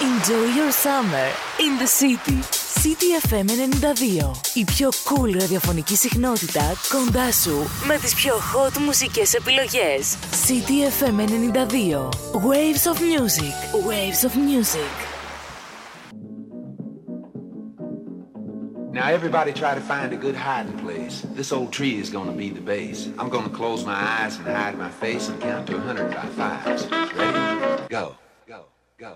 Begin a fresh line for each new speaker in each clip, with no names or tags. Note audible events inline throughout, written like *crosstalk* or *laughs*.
Enjoy your summer in the city. City FM 92. Η πιο cool ραδιοφωνική συχνότητα κοντά σου με τις πιο hot μουσικές επιλογές. City FM 92. Waves of music. Waves of music.
Now everybody try to find a good hiding place. This old tree is gonna be the base. I'm gonna close my eyes and hide my face and count to a hundred by fives. Ready? Go. Go. Go.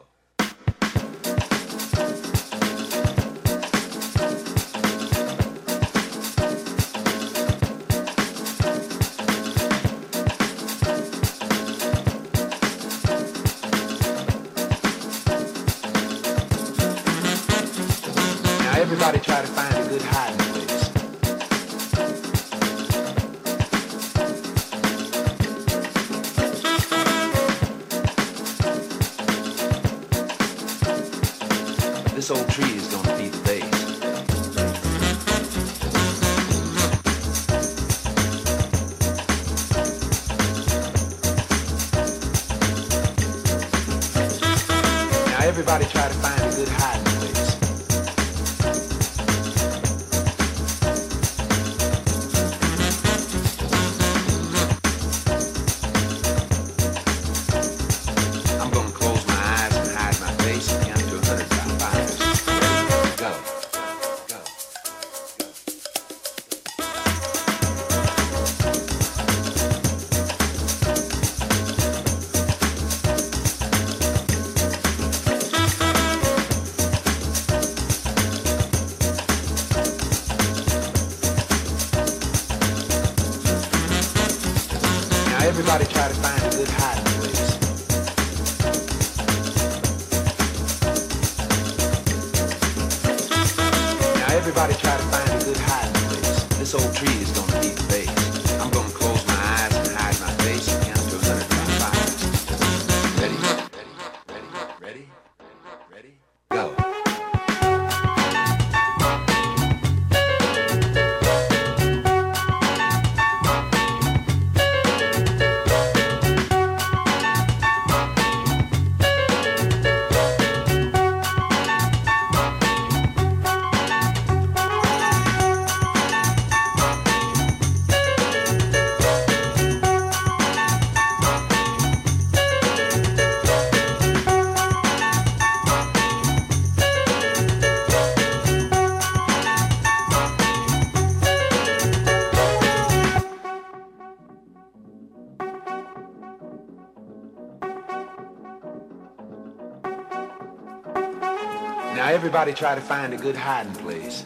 Everybody try to find a good hiding place.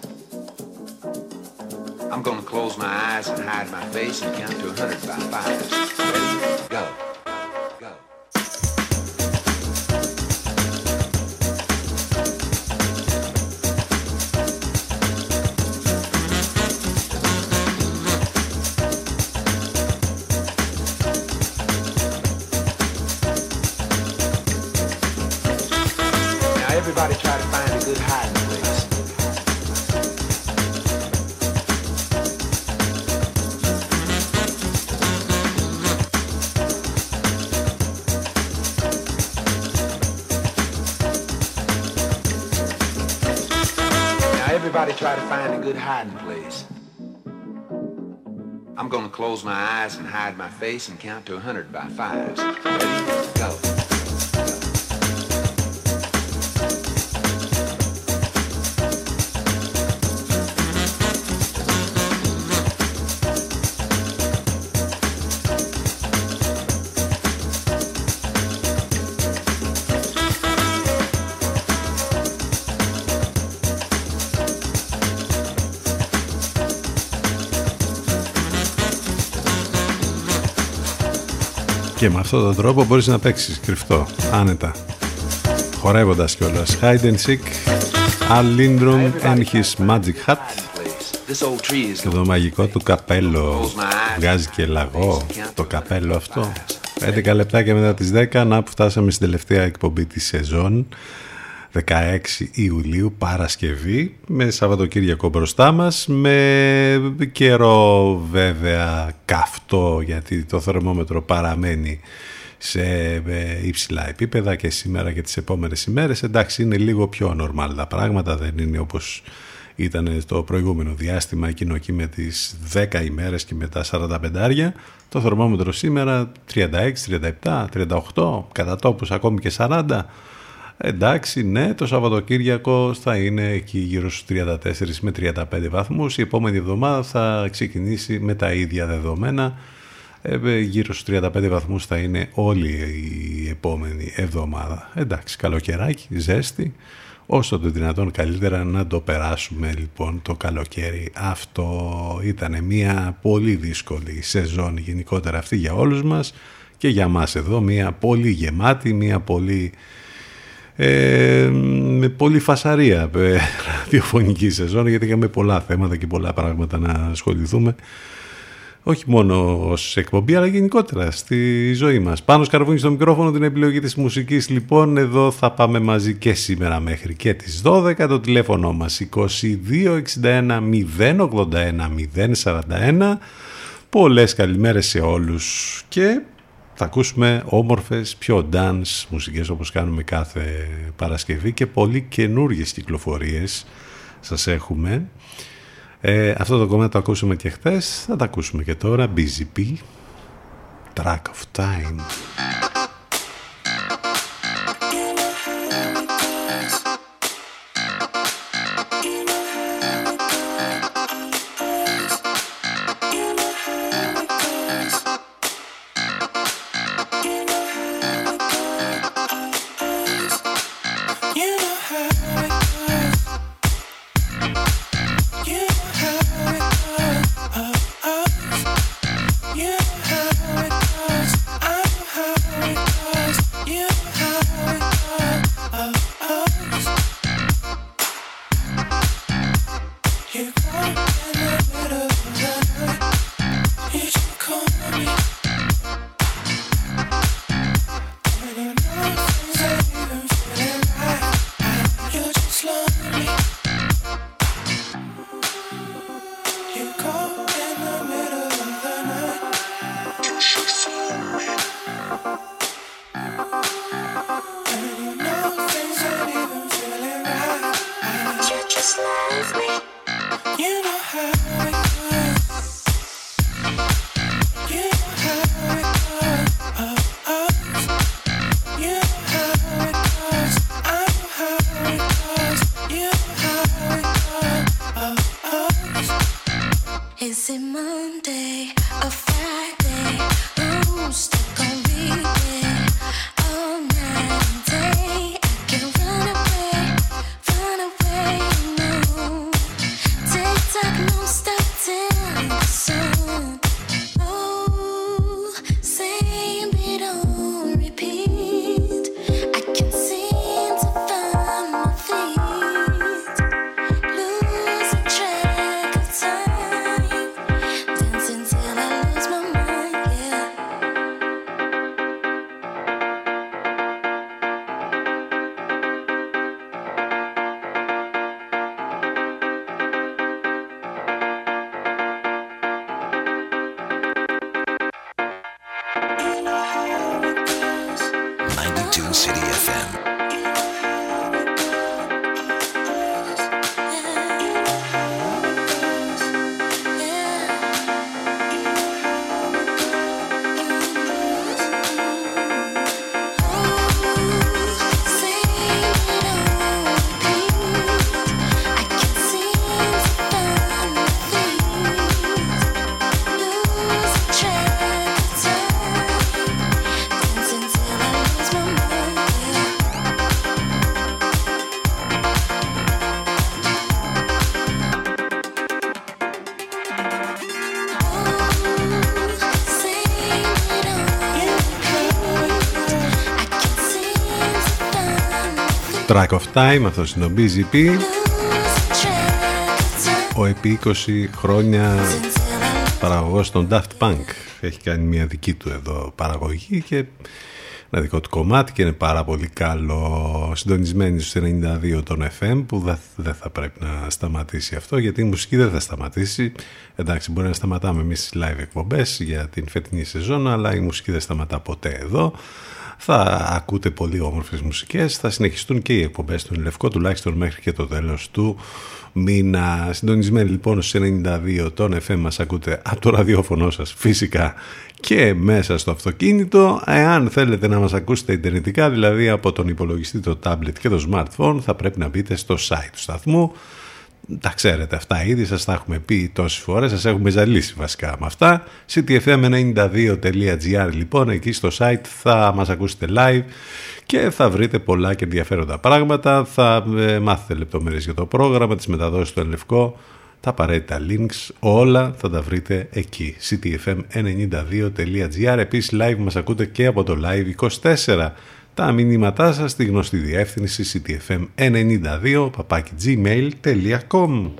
I'm gonna close my eyes and hide my face and count to a hundred by fives. I'm gonna close my eyes and hide my face and count to a hundred by fives. Ready? Go.
Και με αυτόν τον τρόπο μπορείς να παίξεις κρυφτό, άνετα. Χορεύοντας κιόλας. Hide and Seek, Al Lindrum and his Magic Hat.
This old tree is
Και το μαγικό του καπέλο. Βγάζει και λαγό το καπέλο αυτό. 11 λεπτάκια μετά τις 10, να που φτάσαμε στην τελευταία εκπομπή της σεζόν. 16 Ιουλίου Παρασκευή με Σαββατοκύριακο μπροστά μας με καιρό βέβαια καυτό γιατί το θερμόμετρο παραμένει σε ε, υψηλά επίπεδα και σήμερα και τις επόμενες ημέρες. Εντάξει, είναι λίγο πιο normal τα πράγματα, δεν είναι όπως ήταν το προηγούμενο διάστημα εκείνο εκεί με τις 10 ημέρες και με τα 45 άρια. Το θερμόμετρο σήμερα 36, 37, 38, κατά τόπους ακόμη και 40. Εντάξει, ναι, το Σαββατοκύριακο θα είναι εκεί γύρω στους 34 με 35 βαθμούς. Η επόμενη εβδομάδα θα ξεκινήσει με τα ίδια δεδομένα. Ε, γύρω στους 35 βαθμούς θα είναι όλη η επόμενη εβδομάδα. Εντάξει, καλοκαιράκι, ζέστη όσο το δυνατόν καλύτερα να το περάσουμε λοιπόν το καλοκαίρι. Αυτό ήταν μια πολύ δύσκολη σεζόν γενικότερα αυτή για όλους μας και για μας εδώ μια πολύ γεμάτη, μια πολύ ε, με πολύ φασαρία ε, ραδιοφωνική σεζόν γιατί είχαμε πολλά θέματα και πολλά πράγματα να ασχοληθούμε. Όχι μόνο ως εκπομπή αλλά γενικότερα στη ζωή μας. Πάνω σκαρβούνι στο μικρόφωνο την επιλογή της μουσικής. Λοιπόν εδώ θα πάμε μαζί και σήμερα μέχρι και τις 12 το τηλέφωνο μας 22 61 081 041 Πολλές καλημέρες σε όλους και θα ακούσουμε όμορφες, πιο dance μουσικές όπως κάνουμε κάθε Παρασκευή και πολύ καινούργιες κυκλοφορίες σας έχουμε. Ε, αυτό το κομμάτι το ακούσαμε και χθες, θα το ακούσουμε και τώρα. BZP, Track of Time. Track of Time, αυτός είναι ο BZP Ο επί 20 χρόνια παραγωγός των Daft Punk. Έχει κάνει μια δική του εδώ παραγωγή και ένα δικό του κομμάτι και είναι πάρα πολύ καλό. Συντονισμένοι στους 92 των FM που δεν θα πρέπει να σταματήσει αυτό γιατί η μουσική δεν θα σταματήσει. Εντάξει μπορεί να σταματάμε εμείς live εκπομπές για την φετινή σεζόν αλλά η μουσική δεν σταματά ποτέ εδώ θα ακούτε πολύ όμορφες μουσικές θα συνεχιστούν και οι εκπομπές του Λευκό τουλάχιστον μέχρι και το τέλος του μήνα συντονισμένοι λοιπόν στους 92 των FM μας ακούτε από το ραδιόφωνο σας φυσικά και μέσα στο αυτοκίνητο. Εάν θέλετε να μας ακούσετε ιντερνετικά, δηλαδή από τον υπολογιστή, το tablet και το smartphone, θα πρέπει να μπείτε στο site του σταθμού. Τα ξέρετε αυτά ήδη, σας τα έχουμε πει τόσες φορές, σας έχουμε ζαλίσει βασικά με αυτά. ctfm92.gr λοιπόν, εκεί στο site θα μας ακούσετε live και θα βρείτε πολλά και ενδιαφέροντα πράγματα. Θα ε, μάθετε λεπτομέρειες για το πρόγραμμα, τις μεταδόσεις του Ελευκό, τα απαραίτητα links, όλα θα τα βρείτε εκεί. ctfm92.gr Επίσης live μας ακούτε και από το live24. Τα μηνύματά σας στη γνωστή διεύθυνση ctfm92 gmail.com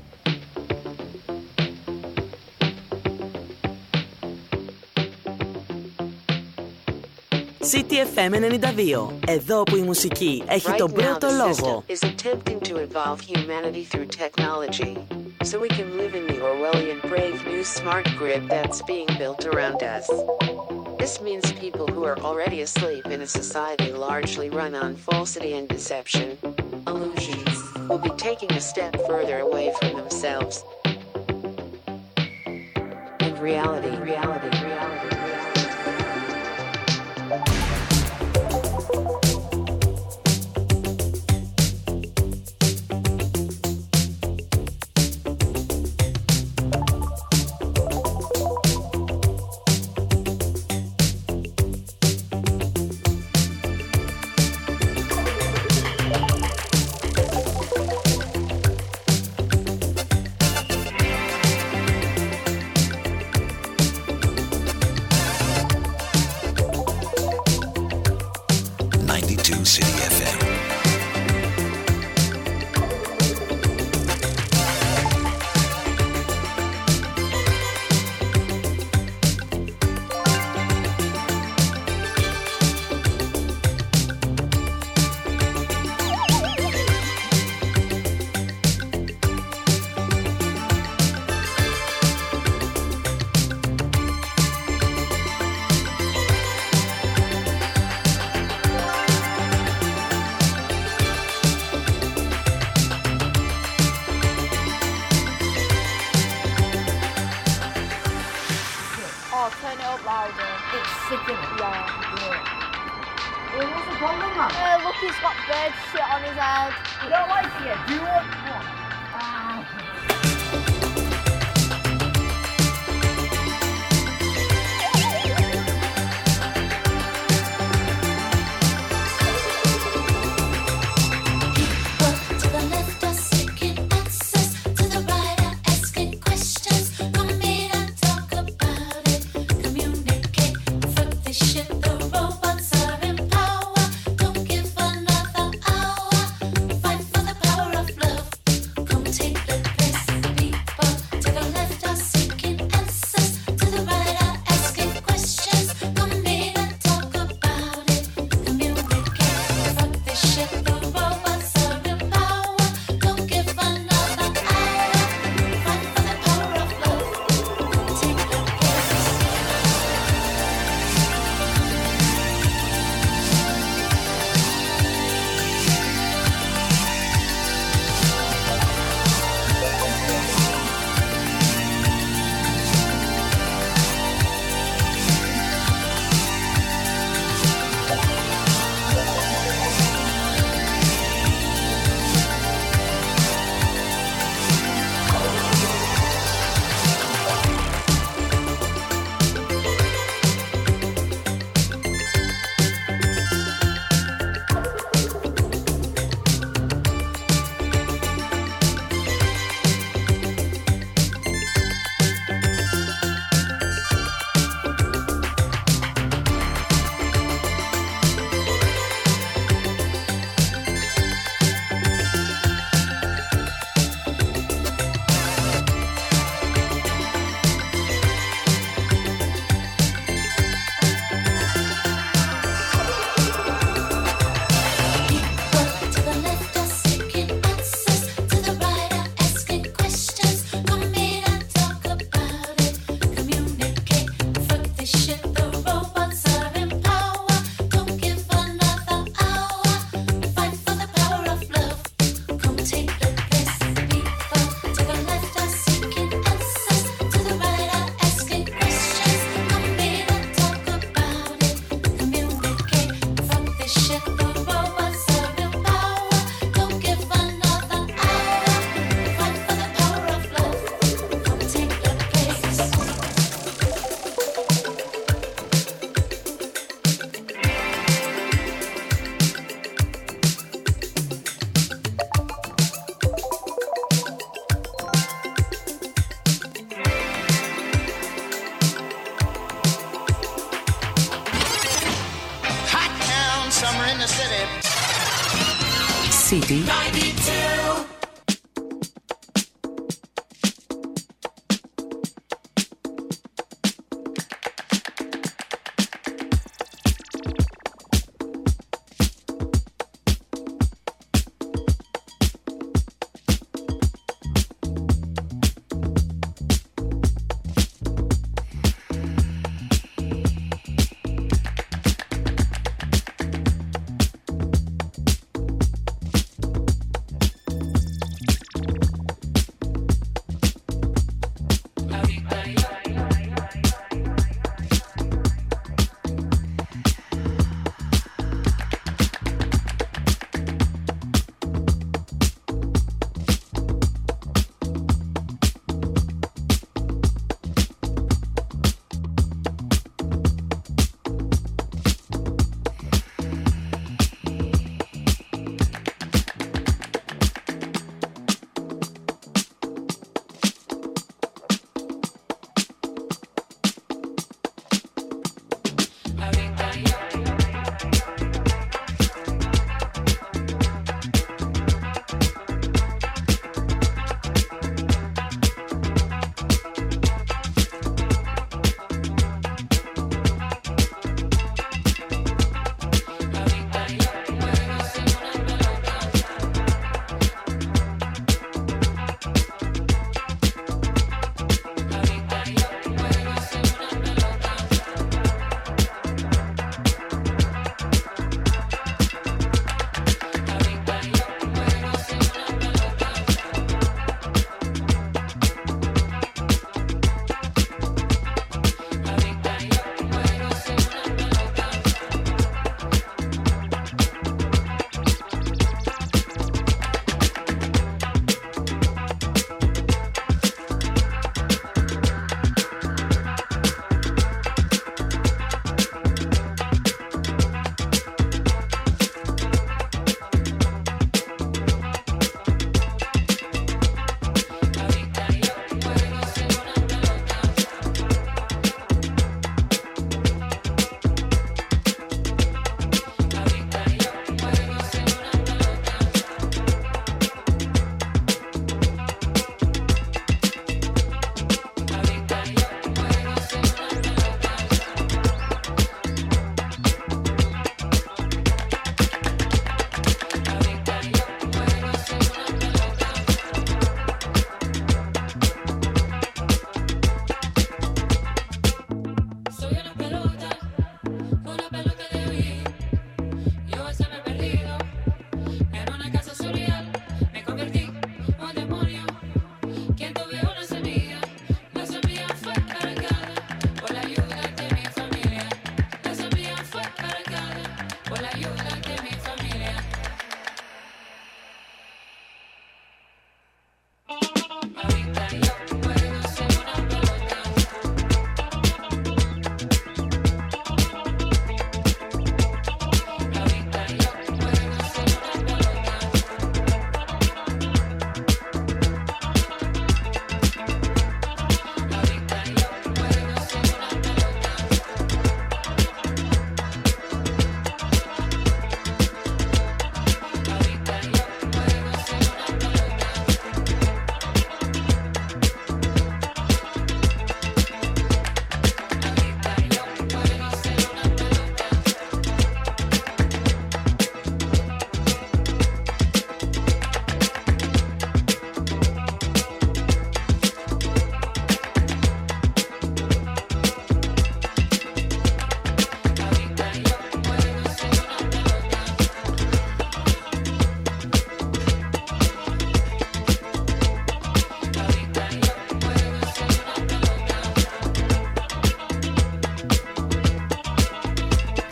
CTFM 92. Εδώ που η μουσική έχει τον πρώτο λόγο. so we can live in the Orwellian brave new smart grid that's being built around us. This means people who are already asleep in a society largely run on falsity and deception, illusions, will be taking a step further away from themselves. And reality, reality, reality.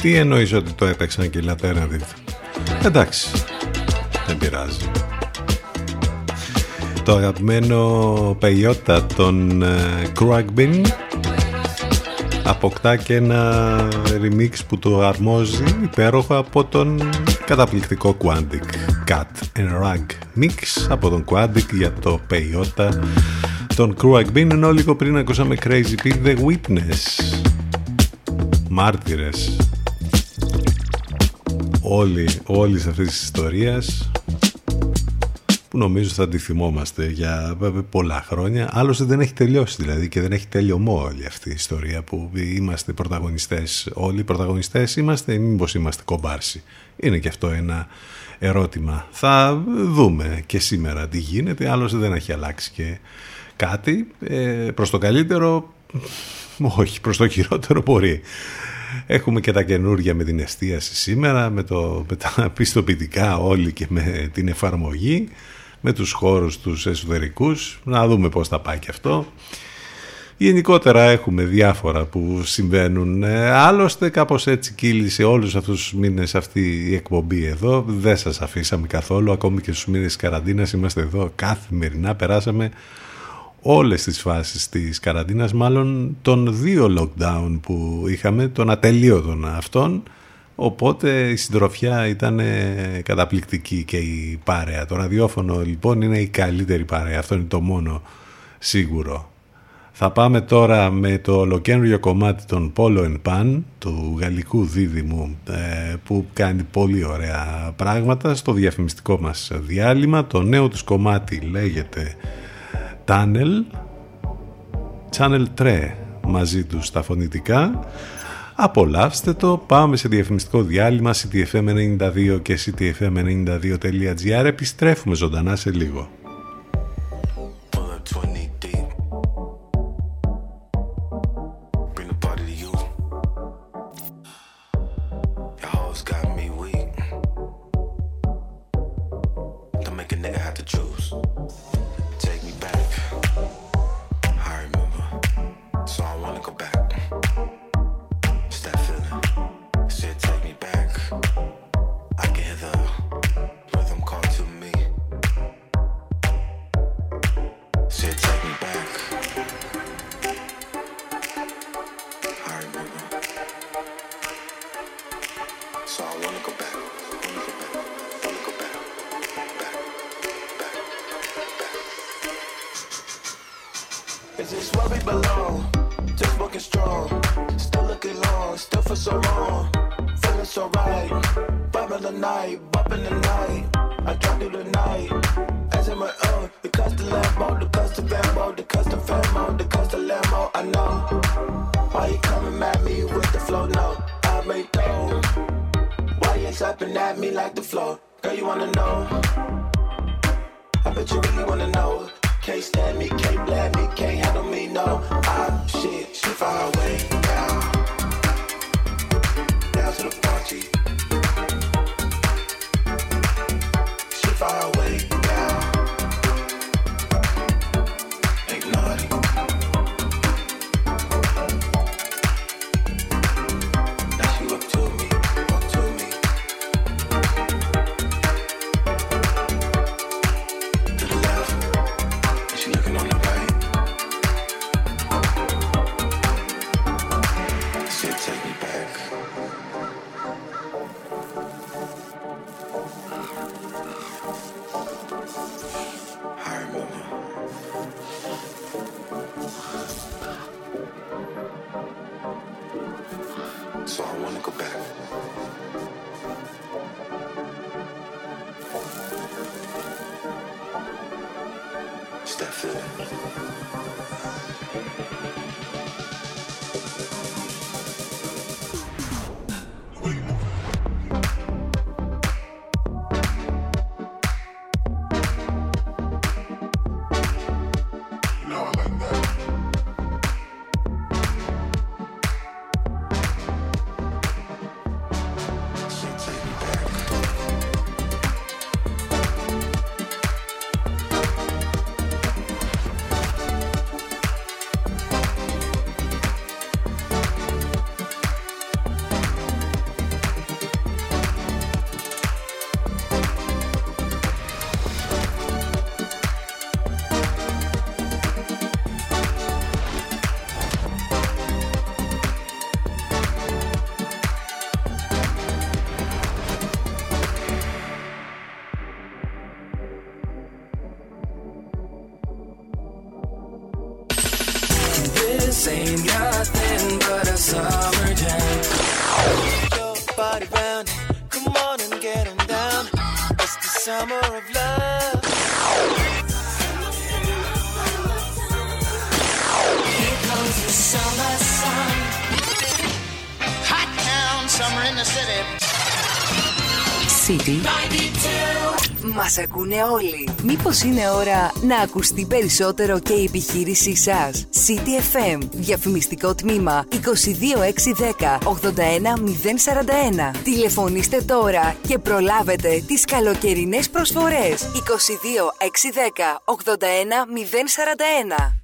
Τι εννοείς ότι το έπαιξαν και οι Λατέρναδιτ. Εντάξει, δεν πειράζει. Το αγαπημένο πεϊότα των Κρουαγμπιν αποκτά και ένα remix που το αρμόζει υπέροχο από τον καταπληκτικό Quantic Cut and Rag Mix από τον Quantic για το πεϊότα των Κρουαγμπιν ενώ λίγο πριν ακούσαμε Crazy Pig The Witness μάρτυρες όλοι, όλης αυτής της ιστορίας που νομίζω θα τη θυμόμαστε για πολλά χρόνια. Άλλωστε δεν έχει τελειώσει δηλαδή και δεν έχει τελειωμό όλη αυτή η ιστορία που είμαστε πρωταγωνιστές. Όλοι οι πρωταγωνιστές είμαστε ή μήπως είμαστε κομπάρσι. Είναι και αυτό ένα ερώτημα. Θα δούμε και σήμερα τι γίνεται, άλλωστε δεν έχει αλλάξει και κάτι. Ε, προς το καλύτερο, όχι, προς το χειρότερο μπορεί. Έχουμε και τα καινούργια με την εστίαση σήμερα, με, το, με τα πιστοποιητικά όλοι και με την εφαρμογή, με τους χώρους τους εσωτερικούς. Να δούμε πώς θα πάει και αυτό. Γενικότερα έχουμε διάφορα που συμβαίνουν. Ε, άλλωστε κάπως έτσι κύλησε όλους αυτούς τους μήνες αυτή η εκπομπή εδώ. Δεν σας αφήσαμε καθόλου, ακόμη και στους μήνες της καραντίνας είμαστε εδώ καθημερινά. Περάσαμε όλες τις φάσεις της καραντίνας, μάλλον των δύο lockdown που είχαμε, των ατελείωτων αυτών, οπότε η συντροφιά ήταν καταπληκτική και η παρέα. Το ραδιόφωνο λοιπόν είναι η καλύτερη παρέα, αυτό είναι το μόνο σίγουρο. Θα πάμε τώρα με το ολοκένουργιο κομμάτι των Polo and Pan του γαλλικού δίδυμου ε, που κάνει πολύ ωραία πράγματα στο διαφημιστικό μας διάλειμμα. Το νέο τους κομμάτι λέγεται Tunnel, Channel 3 μαζί τους στα φωνητικά. Απολαύστε το, πάμε σε διαφημιστικό διάλειμμα ctfm92 και ctfm92.gr επιστρέφουμε ζωντανά σε λίγο.
City. 92. Μας ακούνε όλοι. Μήπως είναι ώρα να ακουστεί περισσότερο και η επιχείρησή σας; City FM. Διαφημιστικό τμήμα 22610 81041. Τηλεφωνήστε τώρα και προλάβετε τις καλοκαιρινές προσφορές. 22610 81041.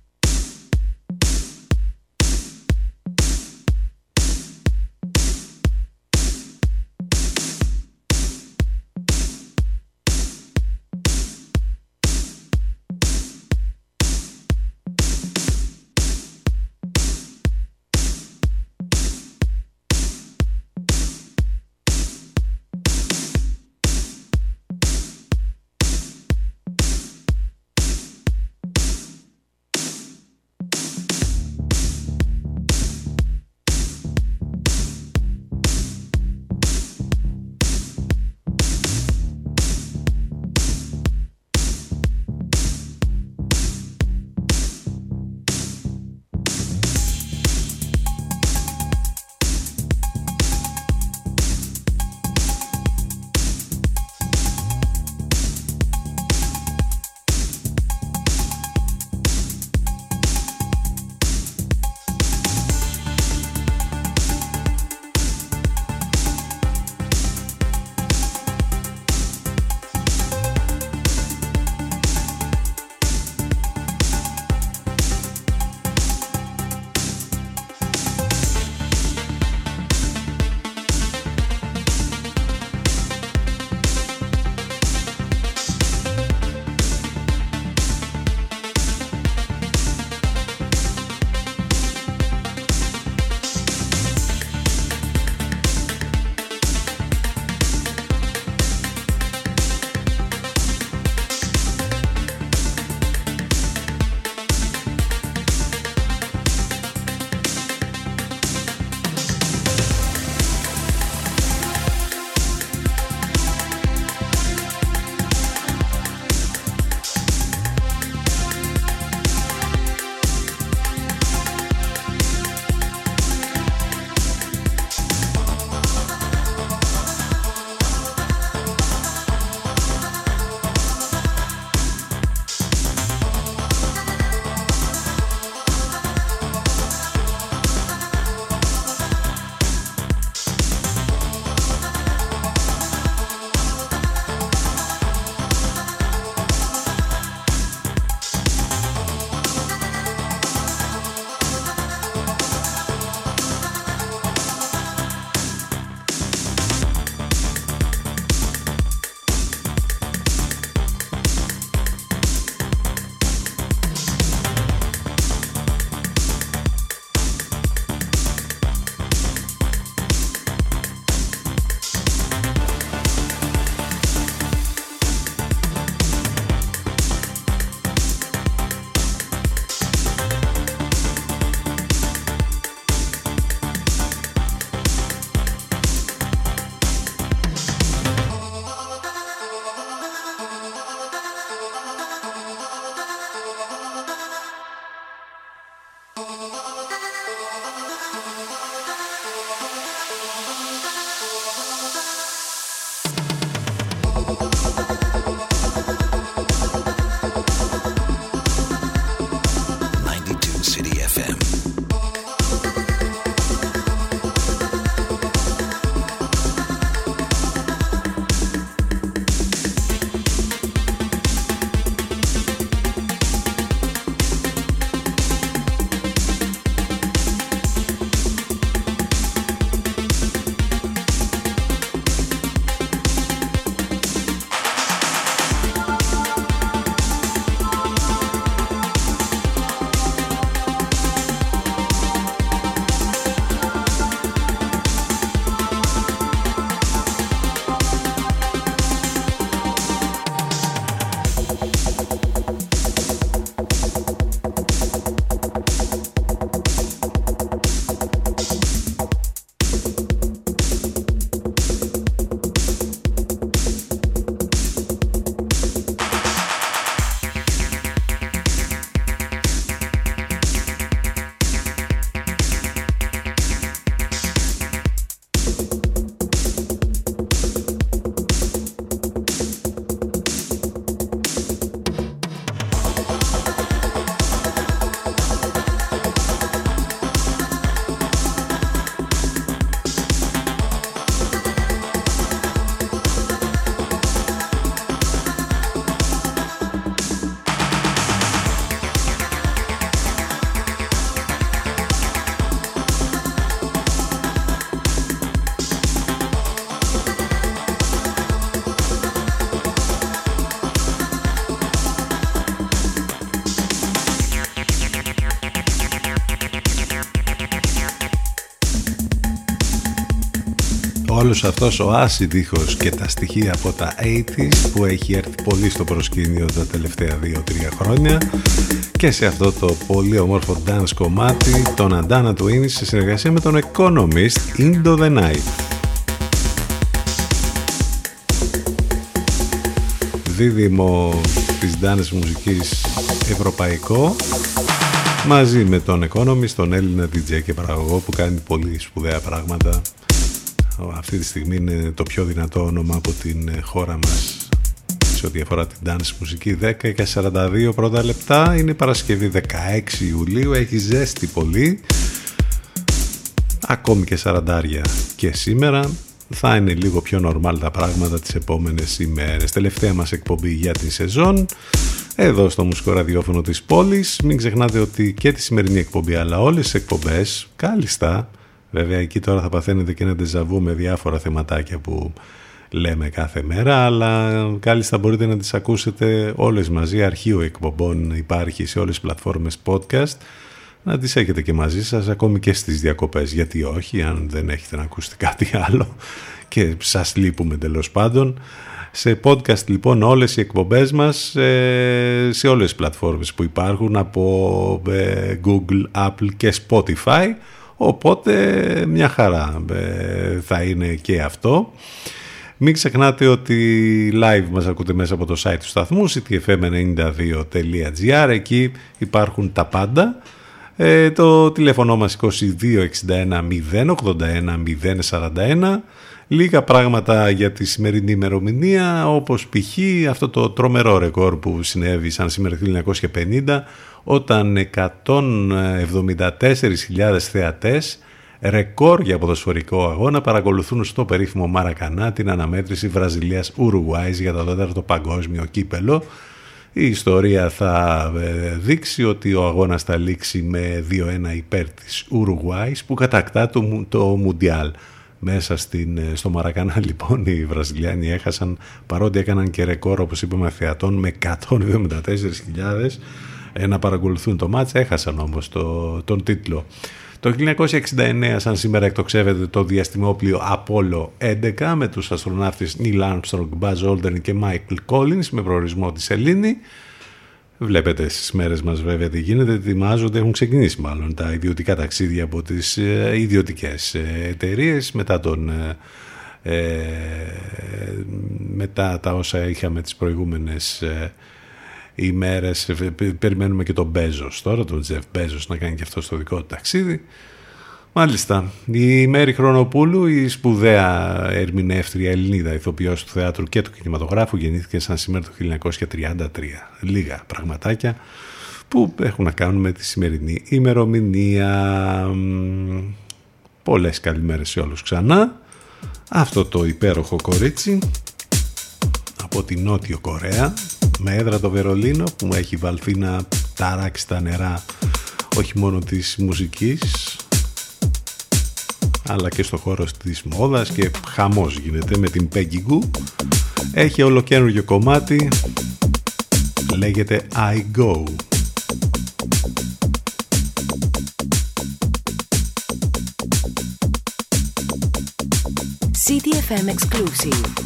Όλος αυτός ο acid ήχος και τα στοιχεία από τα 80s που έχει έρθει πολύ στο προσκήνιο τα τελευταία 2-3 χρόνια και σε αυτό το πολύ όμορφο dance κομμάτι τον Αντάνα του σε συνεργασία με τον Economist Into the Night. Δίδυμο της dance μουσικής ευρωπαϊκό μαζί με τον Economist, τον Έλληνα DJ και παραγωγό που κάνει πολύ σπουδαία πράγματα αυτή τη στιγμή είναι το πιο δυνατό όνομα από την χώρα μας. Σε ό,τι αφορά την dance μουσική 10 και 42 πρώτα λεπτά. Είναι Παρασκευή 16 Ιουλίου έχει ζέστη πολύ. Ακόμη και σαραντάρια και σήμερα. Θα είναι λίγο πιο νορμάλ τα πράγματα τις επόμενες ημέρες. Τελευταία μας εκπομπή για την σεζόν εδώ στο μουσικό ραδιόφωνο της πόλης. Μην ξεχνάτε ότι και τη σημερινή εκπομπή αλλά όλες τις εκπομπές κάλλιστα Βέβαια εκεί τώρα θα παθαίνετε και ένα ντεζαβού με διάφορα θεματάκια που λέμε κάθε μέρα, αλλά κάλλιστα μπορείτε να τις ακούσετε όλες μαζί. Αρχείο εκπομπών υπάρχει σε όλες τις πλατφόρμες podcast. Να τις έχετε και μαζί σας, ακόμη και στις διακοπές. Γιατί όχι, αν δεν έχετε να ακούσετε κάτι άλλο και σας λείπουμε τέλος πάντων. Σε podcast λοιπόν όλες οι εκπομπές μας ε, σε όλες τις πλατφόρμες που υπάρχουν από ε, Google, Apple και Spotify Οπότε μια χαρά ε, θα είναι και αυτό. Μην ξεχνάτε ότι live μας ακούτε μέσα από το site του σταθμού ctfm92.gr Εκεί υπάρχουν τα πάντα. Ε, το τηλέφωνο μας 2261 081 041 Λίγα πράγματα για τη σημερινή ημερομηνία όπως π.χ. αυτό το τρομερό ρεκόρ που συνέβη σαν σήμερα το 1950 όταν 174.000 θεατές ρεκόρ για ποδοσφορικό αγώνα παρακολουθούν στο περίφημο Μαρακανά την αναμέτρηση Βραζιλίας Ουρουγουάης για το 4ο παγκόσμιο κύπελο. Η ιστορία θα ε, δείξει ότι ο αγώνας θα λήξει με 2-1 υπέρ της Ουρουγουάης που κατακτά το, το Μουντιάλ. Μέσα στην, ε, στο Μαρακανά *laughs* λοιπόν οι Βραζιλιάνοι έχασαν παρότι έκαναν και ρεκόρ όπως είπαμε θεατών με 174.000 ε, να παρακολουθούν το μάτς, έχασαν όμως το, τον τίτλο. Το 1969 σαν σήμερα εκτοξεύεται το διαστημόπλιο Apollo 11 με τους αστροναύτες Neil Armstrong, Buzz Aldrin και Michael Collins με προορισμό της Σελήνη. Βλέπετε στις μέρες μας βέβαια τι γίνεται, ετοιμάζονται, έχουν ξεκινήσει μάλλον τα ιδιωτικά ταξίδια από τις ε, ιδιωτικές ε, εταιρείες. Μετά τον... Ε, μετά τα όσα είχαμε τις προηγούμενες ημέρες. Περιμένουμε και τον Μπέζος τώρα τον Τζεφ Μπέζος να κάνει και αυτό στο δικό του ταξίδι Μάλιστα, η Μέρη Χρονοπούλου, η σπουδαία ερμηνεύτρια Ελληνίδα, ηθοποιός του θεάτρου και του κινηματογράφου, γεννήθηκε σαν σήμερα το 1933. Λίγα πραγματάκια που έχουν να κάνουν με τη σημερινή ημερομηνία. Πολλές καλημέρες σε όλους ξανά. Αυτό το υπέροχο κορίτσι από την Νότιο Κορέα με έδρα το Βερολίνο που μου έχει βαλθεί να ταράξει τα νερά όχι μόνο της μουσικής αλλά και στο χώρο της μόδας και χαμός γίνεται με την Peggy Goo. Έχει ολοκένουργιο κομμάτι λέγεται I Go.
CTFM exclusive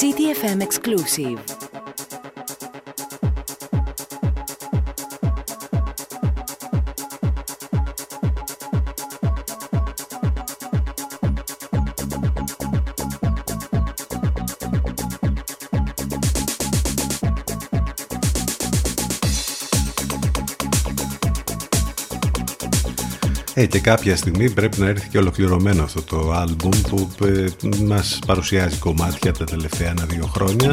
CTFM exclusive.
Ε, και κάποια στιγμή πρέπει να έρθει και ολοκληρωμένο αυτό το άλμπουμ που ε, μας παρουσιάζει κομμάτια τα τελευταία ένα-δύο χρόνια.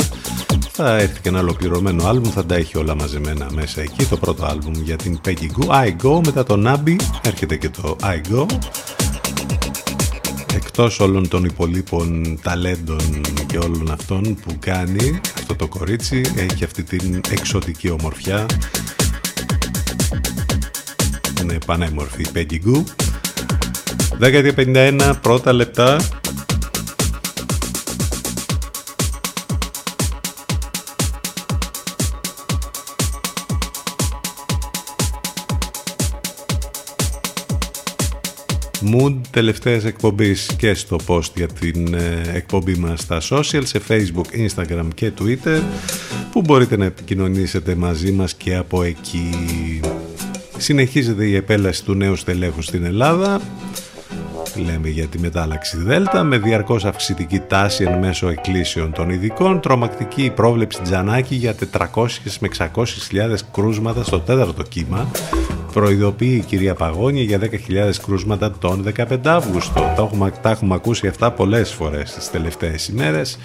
Θα έρθει και ένα ολοκληρωμένο άλμπουμ, θα τα έχει όλα μαζεμένα μέσα εκεί. Το πρώτο άλμπουμ για την Peggy Goo, I Go, μετά το Nabi έρχεται και το I Go. Εκτός όλων των υπολείπων ταλέντων και όλων αυτών που κάνει αυτό το κορίτσι, έχει αυτή την εξωτική ομορφιά είναι πανέμορφη η Peggy Goo. 10 πρώτα λεπτά. Mood τελευταίες εκπομπής και στο post για την ε, εκπομπή μας στα social σε facebook, instagram και twitter που μπορείτε να επικοινωνήσετε μαζί μας και από εκεί Συνεχίζεται η επέλαση του νέου στελέχου στην Ελλάδα. Λέμε για τη μετάλλαξη Δέλτα με διαρκώς αυξητική τάση εν μέσω εκκλήσεων των ειδικών. Τρομακτική πρόβλεψη Τζανάκη για 400 με 600 χιλιάδες κρούσματα στο τέταρτο κύμα. Προειδοποιεί η κυρία Παγώνια για 10.000 κρούσματα τον 15 Αύγουστο. Τα έχουμε, τα έχουμε ακούσει αυτά πολλές φορές τις τελευταίες ημέρες.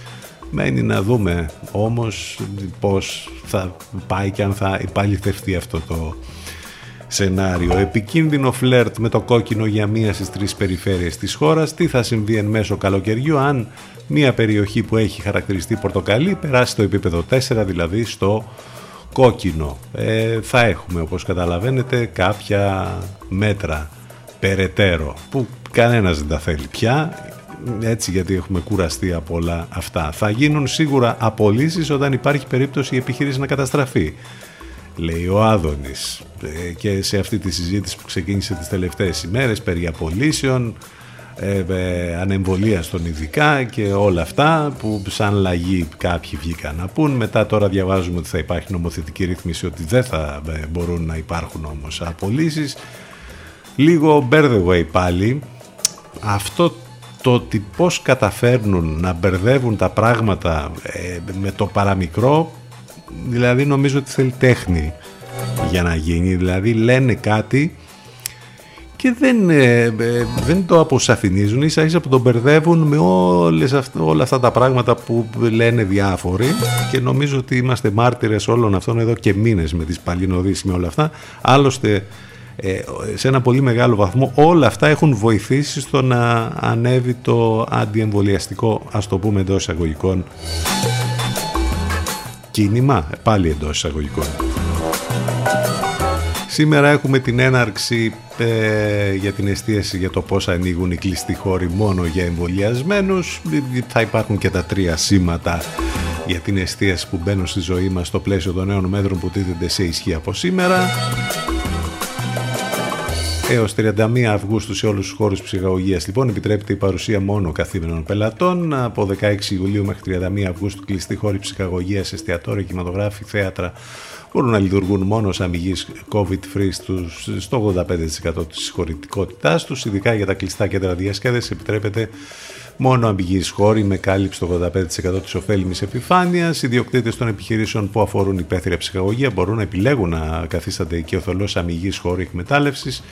Μένει να δούμε όμως πώς θα πάει και αν θα υπαλληθευτεί αυτό το σενάριο. Επικίνδυνο φλερτ με το κόκκινο για μία στις τρεις περιφέρειες της χώρας. Τι θα συμβεί εν μέσω καλοκαιριού αν μία περιοχή που έχει χαρακτηριστεί πορτοκαλί περάσει το επίπεδο 4, δηλαδή στο κόκκινο. Ε, θα έχουμε όπως καταλαβαίνετε κάποια μέτρα περαιτέρω που κανένας δεν τα θέλει πια έτσι γιατί έχουμε κουραστεί από όλα αυτά. Θα γίνουν σίγουρα απολύσεις όταν υπάρχει περίπτωση η επιχείρηση να καταστραφεί λέει ο Άδωνης. Ε, και σε αυτή τη συζήτηση που ξεκίνησε τις τελευταίες ημέρες περί απολύσεων ε, ε, ανεμβολία στον ειδικά και όλα αυτά που σαν λαγή κάποιοι βγήκαν να πούν μετά τώρα διαβάζουμε ότι θα υπάρχει νομοθετική ρύθμιση ότι δεν θα ε, μπορούν να υπάρχουν όμως απολύσεις. Λίγο way πάλι. Αυτό το ότι πώς καταφέρνουν να μπερδεύουν τα πράγματα με το παραμικρό δηλαδή νομίζω ότι θέλει τέχνη για να γίνει. Δηλαδή λένε κάτι και δεν, ε, ε, δεν το αποσαφηνίζουν. Ίσα ίσα που τον μπερδεύουν με όλες όλα αυτά τα πράγματα που λένε διάφοροι. Και νομίζω ότι είμαστε μάρτυρες όλων αυτών εδώ και μήνες με τις παλινοδείς με όλα αυτά. Άλλωστε ε, σε ένα πολύ μεγάλο βαθμό όλα αυτά έχουν βοηθήσει στο να ανέβει το αντιεμβολιαστικό ας το πούμε εντός εισαγωγικών κίνημα, πάλι εντός εισαγωγικών. Σήμερα έχουμε την έναρξη ε, για την εστίαση για το πώς ανοίγουν οι κλειστοί χώροι μόνο για εμβολιασμένους. Θα υπάρχουν και τα τρία σήματα για την εστίαση που μπαίνουν στη ζωή μας στο πλαίσιο των νέων μέτρων που τίθενται σε ισχύ από σήμερα. Έως 31 Αυγούστου σε όλους τους χώρους ψυχαγωγίας λοιπόν επιτρέπεται η παρουσία μόνο καθήμενων πελατών. Από 16 Ιουλίου μέχρι 31 Αυγούστου κλειστή χώροι ψυχαγωγίας, εστιατόρια, κινηματογράφοι, θέατρα μπορούν να λειτουργούν μόνο σαν αμυγής COVID-free στο 85% της χωρητικότητάς τους, ειδικά για τα κλειστά κέντρα διασκέδασης επιτρέπεται μόνο αμπηγείς χώροι με κάλυψη το 85% της ωφέλιμης επιφάνειας. Οι διοκτήτες των επιχειρήσεων που αφορούν υπαίθρια ψυχαγωγία μπορούν να επιλέγουν να καθίστανται οικειοθελώς αμυγείς χώροι εκμετάλλευσης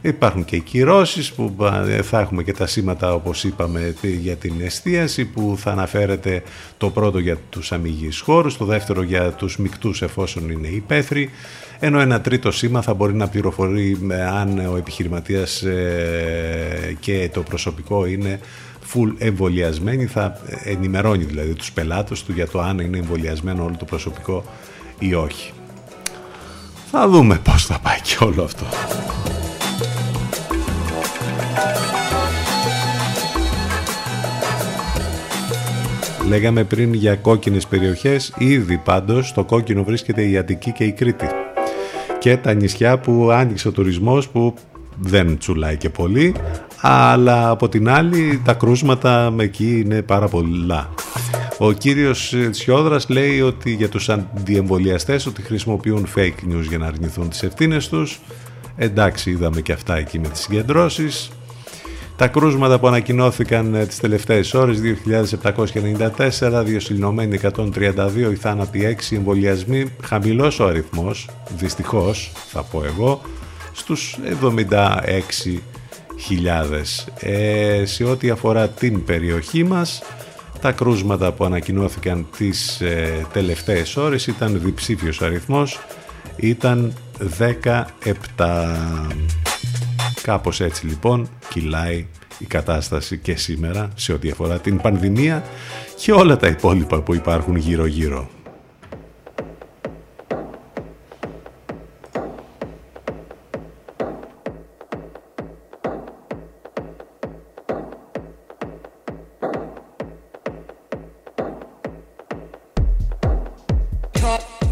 Υπάρχουν και οι κυρώσεις που θα έχουμε και τα σήματα όπως είπαμε για την εστίαση που θα αναφέρεται το πρώτο για τους αμυγείς χώρους, το δεύτερο για τους μικτούς εφόσον είναι υπαίθροι, ενώ ένα τρίτο σήμα θα μπορεί να πληροφορεί αν ο επιχειρηματίας ε, και το προσωπικό είναι full εμβολιασμένοι, θα ενημερώνει δηλαδή τους πελάτες του για το αν είναι εμβολιασμένο όλο το προσωπικό ή όχι. Θα δούμε πώς θα πάει και όλο αυτό. Λέγαμε πριν για κόκκινες περιοχές, ήδη πάντως στο κόκκινο βρίσκεται η Αττική και η Κρήτη. Και τα νησιά που άνοιξε ο τουρισμός που δεν τσουλάει και πολύ, αλλά από την άλλη τα κρούσματα εκεί είναι πάρα πολλά. Ο κύριος Τσιόδρας λέει ότι για τους αντιεμβολιαστές ότι χρησιμοποιούν fake news για να αρνηθούν τις ευθύνες τους. Εντάξει είδαμε και αυτά εκεί με τις συγκεντρώσεις. Τα κρούσματα που ανακοινώθηκαν ε, τις τελευταίες ώρες 2.794, διοσυλληνωμένοι 132, οι θάνατοι 6, εμβολιασμοί, χαμηλός ο αριθμός, δυστυχώς θα πω εγώ, στους 76.000. Ε, σε ό,τι αφορά την περιοχή μας, τα κρούσματα που ανακοινώθηκαν τις ε, τελευταίες ώρες ήταν διψήφιος αριθμός, ήταν 17. Κάπως έτσι λοιπόν κυλάει η κατάσταση και σήμερα σε ό,τι αφορά την πανδημία και όλα τα υπόλοιπα που υπάρχουν γύρω γύρω.
Drive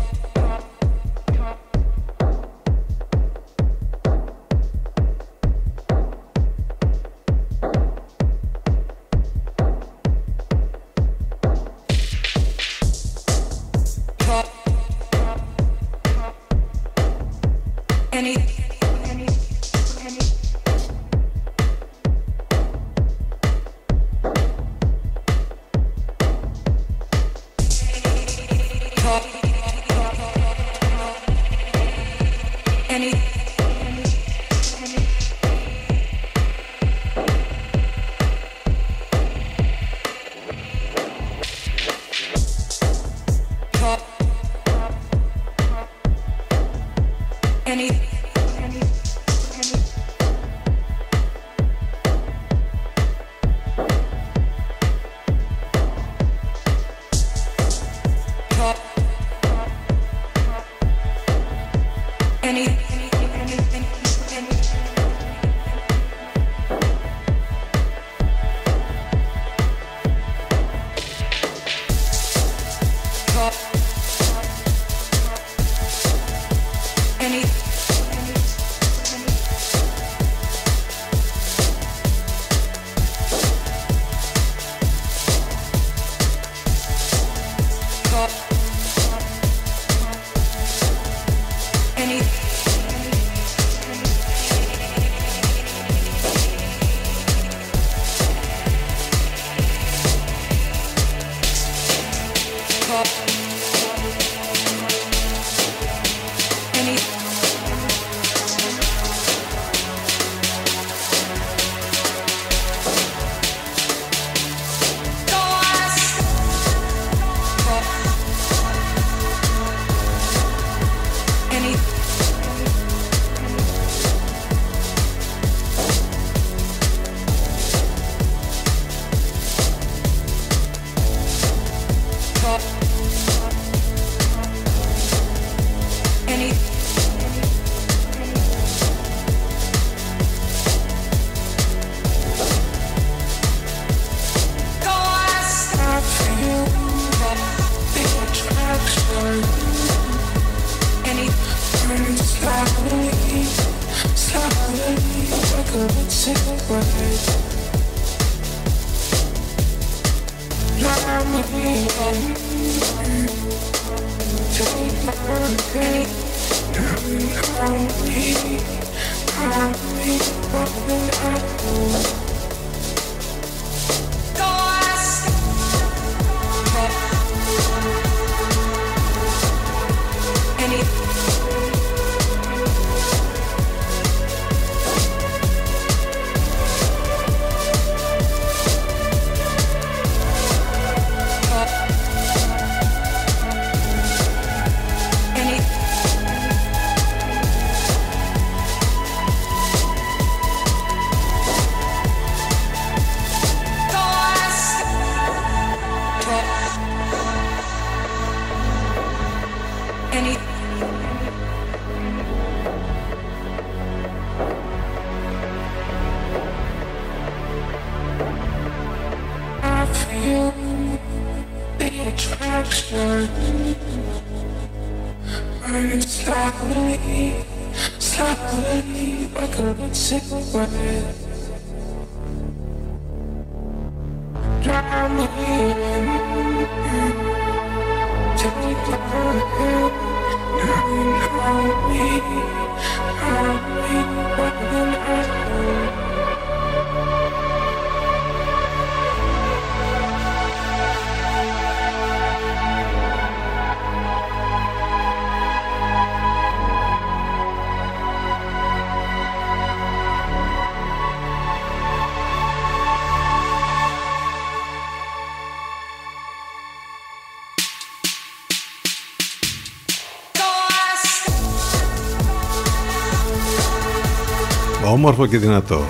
όμορφο και δυνατό.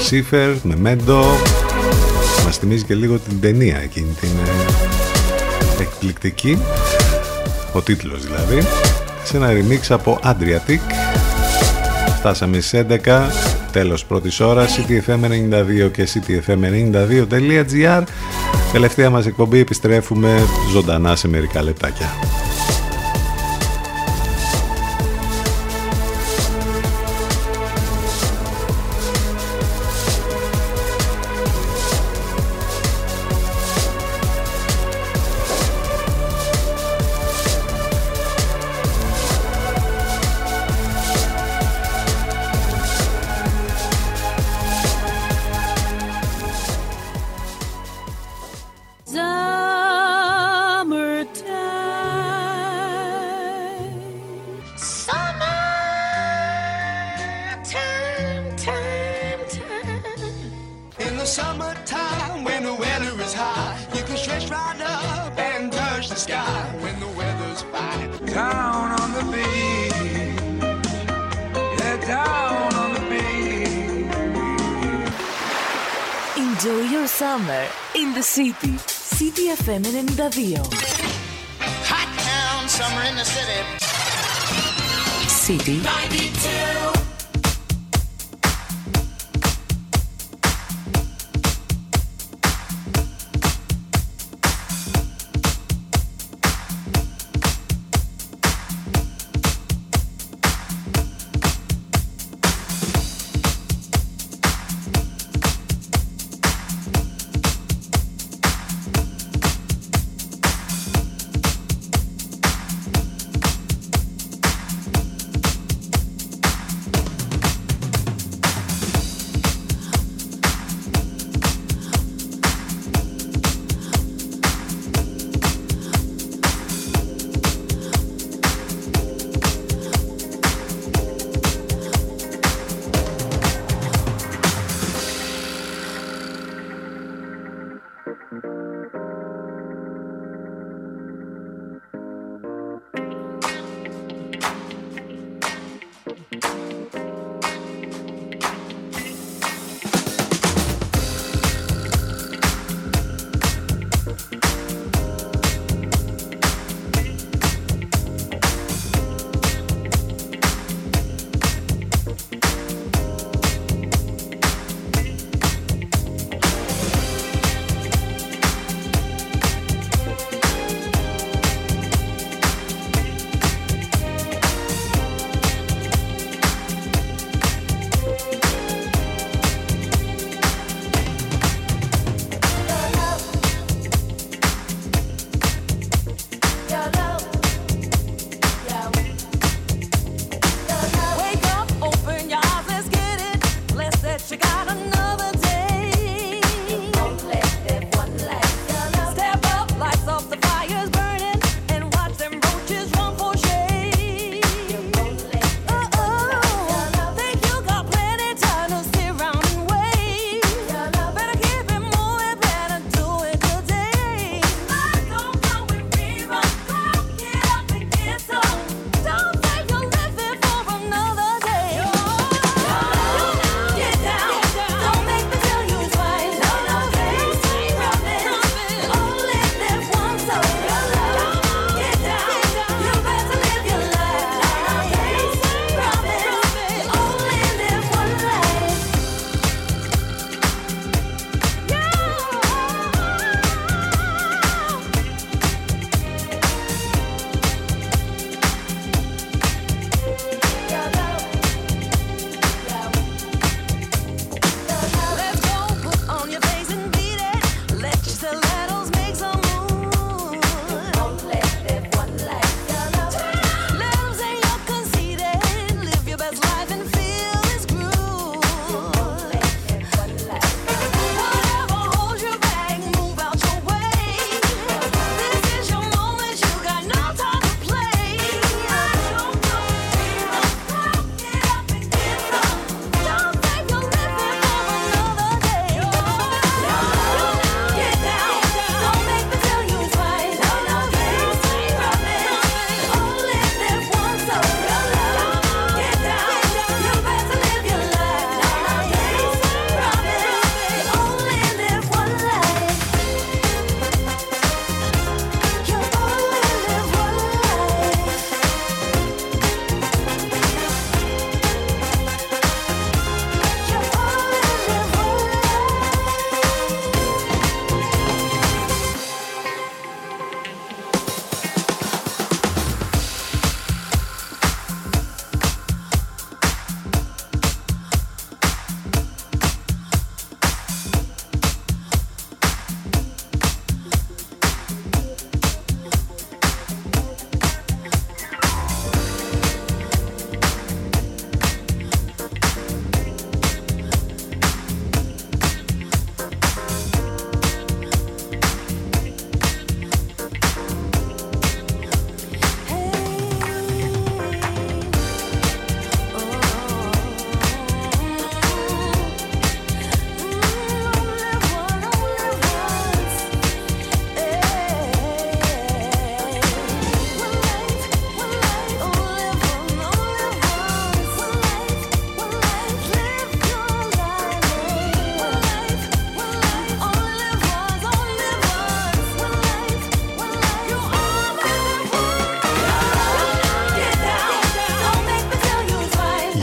Σίφερ με μέντο. Μας θυμίζει και λίγο την ταινία εκείνη την ε, εκπληκτική. Ο τίτλος δηλαδή. Σε ένα remix από Adriatic. Φτάσαμε στις 11. Τέλος πρώτης ώρας. CTFM92 και CTFM92.gr Τελευταία μας εκπομπή επιστρέφουμε ζωντανά σε μερικά λεπτάκια.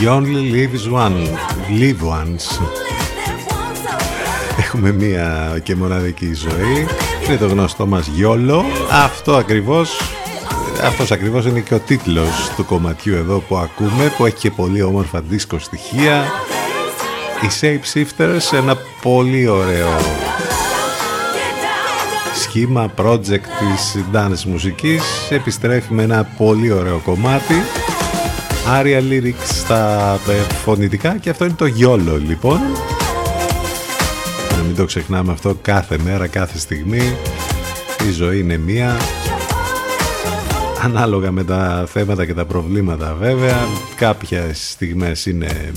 You only live one. Live once. Έχουμε μία και μοναδική ζωή. Είναι το γνωστό μας γιόλο. Αυτό ακριβώς αυτός ακριβώς είναι και ο τίτλος του κομματιού εδώ που ακούμε που έχει και πολύ όμορφα δίσκο στοιχεία οι Shape Shifters ένα πολύ ωραίο σχήμα project της dance μουσικής επιστρέφει με ένα πολύ ωραίο κομμάτι Aria Lyrics στα φωνητικά και αυτό είναι το YOLO λοιπόν. Να μην το ξεχνάμε αυτό κάθε μέρα, κάθε στιγμή. Η ζωή είναι μία. Ανάλογα με τα θέματα και τα προβλήματα βέβαια. Κάποιες στιγμές είναι,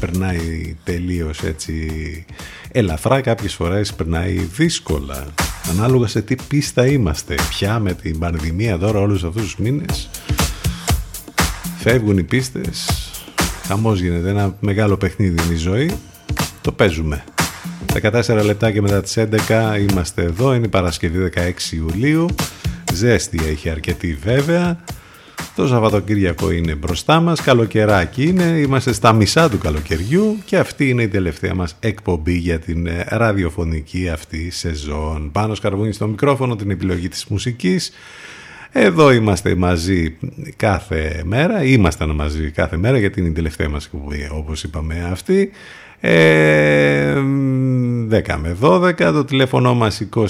περνάει τελείως έτσι ελαφρά κάποιες φορές περνάει δύσκολα. Ανάλογα σε τι πίστα είμαστε. Πια με την πανδημία τώρα όλους αυτούς τους μήνες φεύγουν οι πίστες. Χαμός γίνεται ένα μεγάλο παιχνίδι είναι η ζωή. Το παίζουμε. 14 λεπτά και μετά τις 11 είμαστε εδώ. Είναι η Παρασκευή 16 Ιουλίου. Ζέστη έχει αρκετή βέβαια. Το Σαββατοκύριακο είναι μπροστά μας, καλοκαιράκι είναι, είμαστε στα μισά του καλοκαιριού και αυτή είναι η τελευταία μας εκπομπή για την ε, ραδιοφωνική αυτή σεζόν. Πάνω σκαρβούνι στο μικρόφωνο την επιλογή της μουσικής. Εδώ είμαστε μαζί κάθε μέρα, ήμασταν μαζί κάθε μέρα γιατί είναι η τελευταία μας εκπομπή όπως είπαμε αυτή. Ε, 10 με 12, το τηλέφωνο μας 2261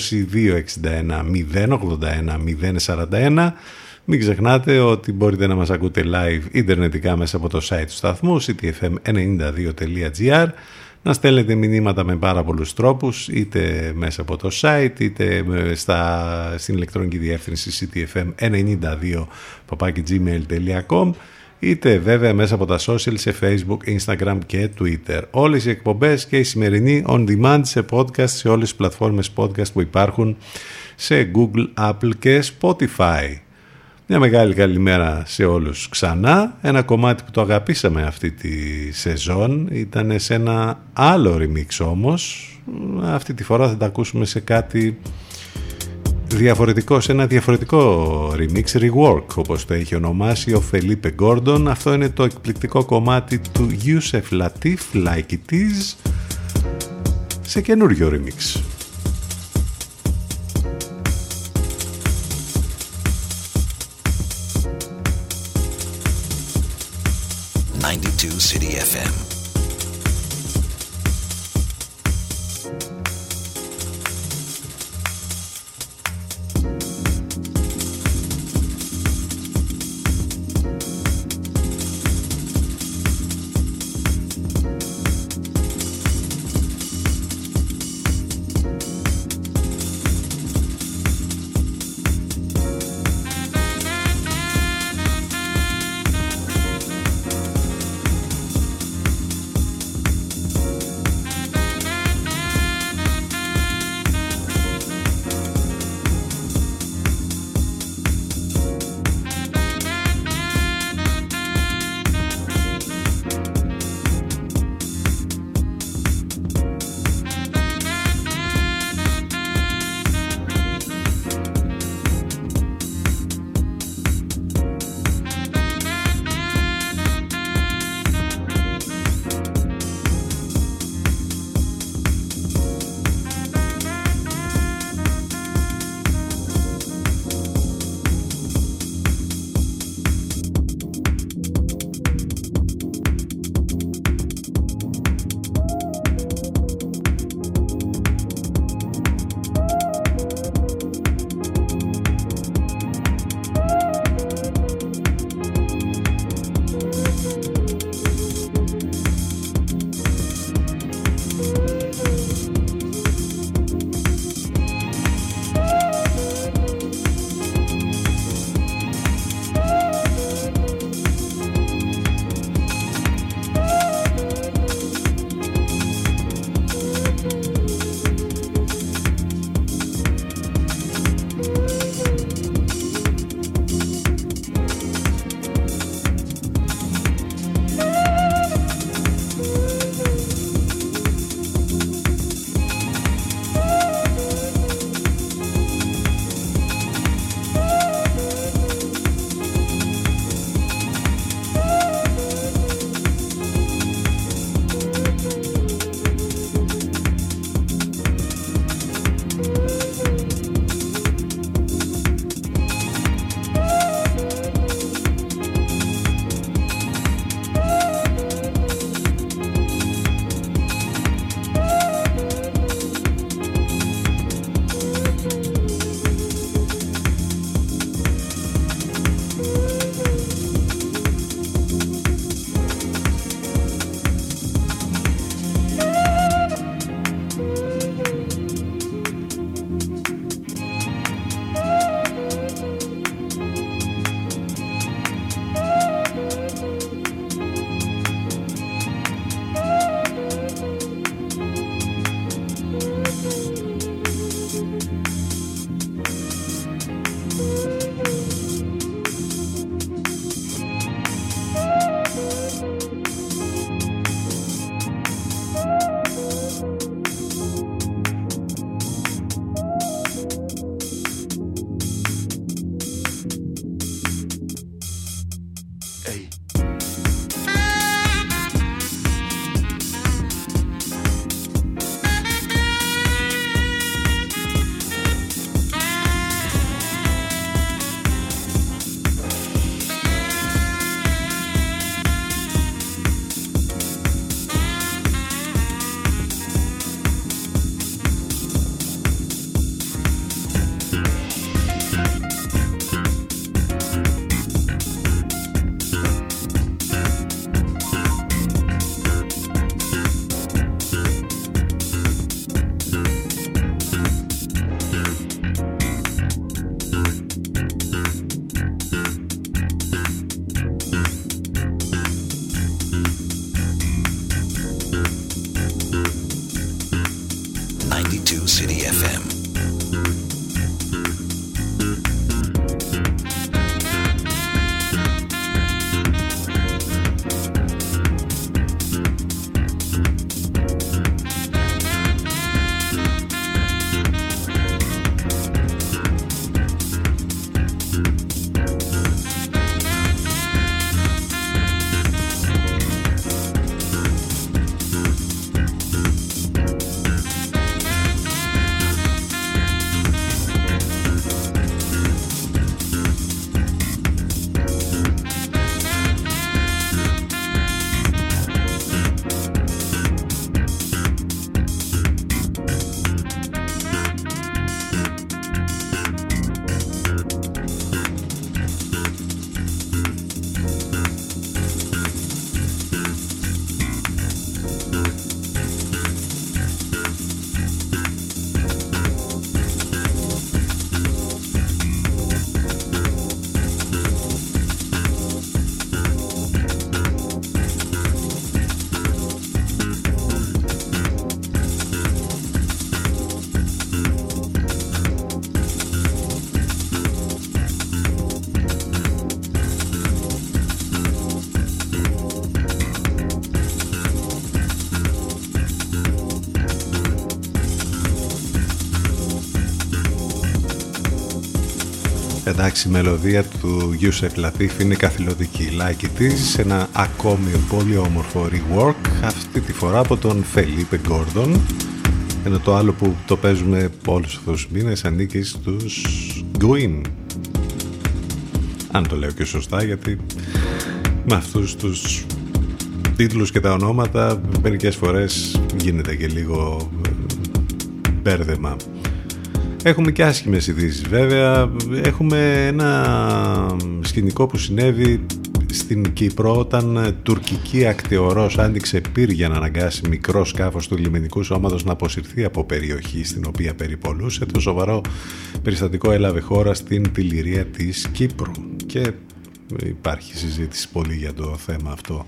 081 041. Μην ξεχνάτε ότι μπορείτε να μας ακούτε live ιντερνετικά μέσα από το site του σταθμού ctfm92.gr να στέλνετε μηνύματα με πάρα πολλούς τρόπους είτε μέσα από το site είτε στα, στην ηλεκτρονική διεύθυνση ctfm92 είτε βέβαια μέσα από τα social σε facebook, instagram και twitter. Όλες οι εκπομπές και η σημερινή on demand σε podcast σε όλες τις πλατφόρμες podcast που υπάρχουν σε Google, Apple και Spotify. Μια μεγάλη καλημέρα σε όλους ξανά. Ένα κομμάτι που το αγαπήσαμε αυτή τη σεζόν ήταν σε ένα άλλο remix όμως. Αυτή τη φορά θα τα ακούσουμε σε κάτι διαφορετικό, σε ένα διαφορετικό remix, rework όπως το έχει ονομάσει ο Felipe Gordon. Αυτό είναι το εκπληκτικό κομμάτι του Yusef Latif, Like It Is, σε καινούριο remix.
92 City FM.
Εντάξει, η μελωδία του Γιούσεφ Λατίφ είναι καθηλωτική. Like it is, ένα ακόμη πολύ όμορφο rework, αυτή τη φορά από τον Φελίπε Γκόρντον. Ενώ το άλλο που το παίζουμε όλους αυτούς τους μήνες ανήκει στους Gwyn. Αν το λέω και σωστά, γιατί με αυτούς τους τίτλους και τα ονόματα μερικές φορές γίνεται και λίγο ε, μπέρδεμα. Έχουμε και άσχημες ειδήσεις βέβαια. Έχουμε ένα σκηνικό που συνέβη στην Κύπρο όταν τουρκική ακτιορός άνοιξε πύρ για να αναγκάσει μικρό σκάφος του λιμενικού σώματος να αποσυρθεί από περιοχή στην οποία περιπολούσε. Το σοβαρό περιστατικό έλαβε χώρα στην πηληρία της Κύπρου και υπάρχει συζήτηση πολύ για το θέμα αυτό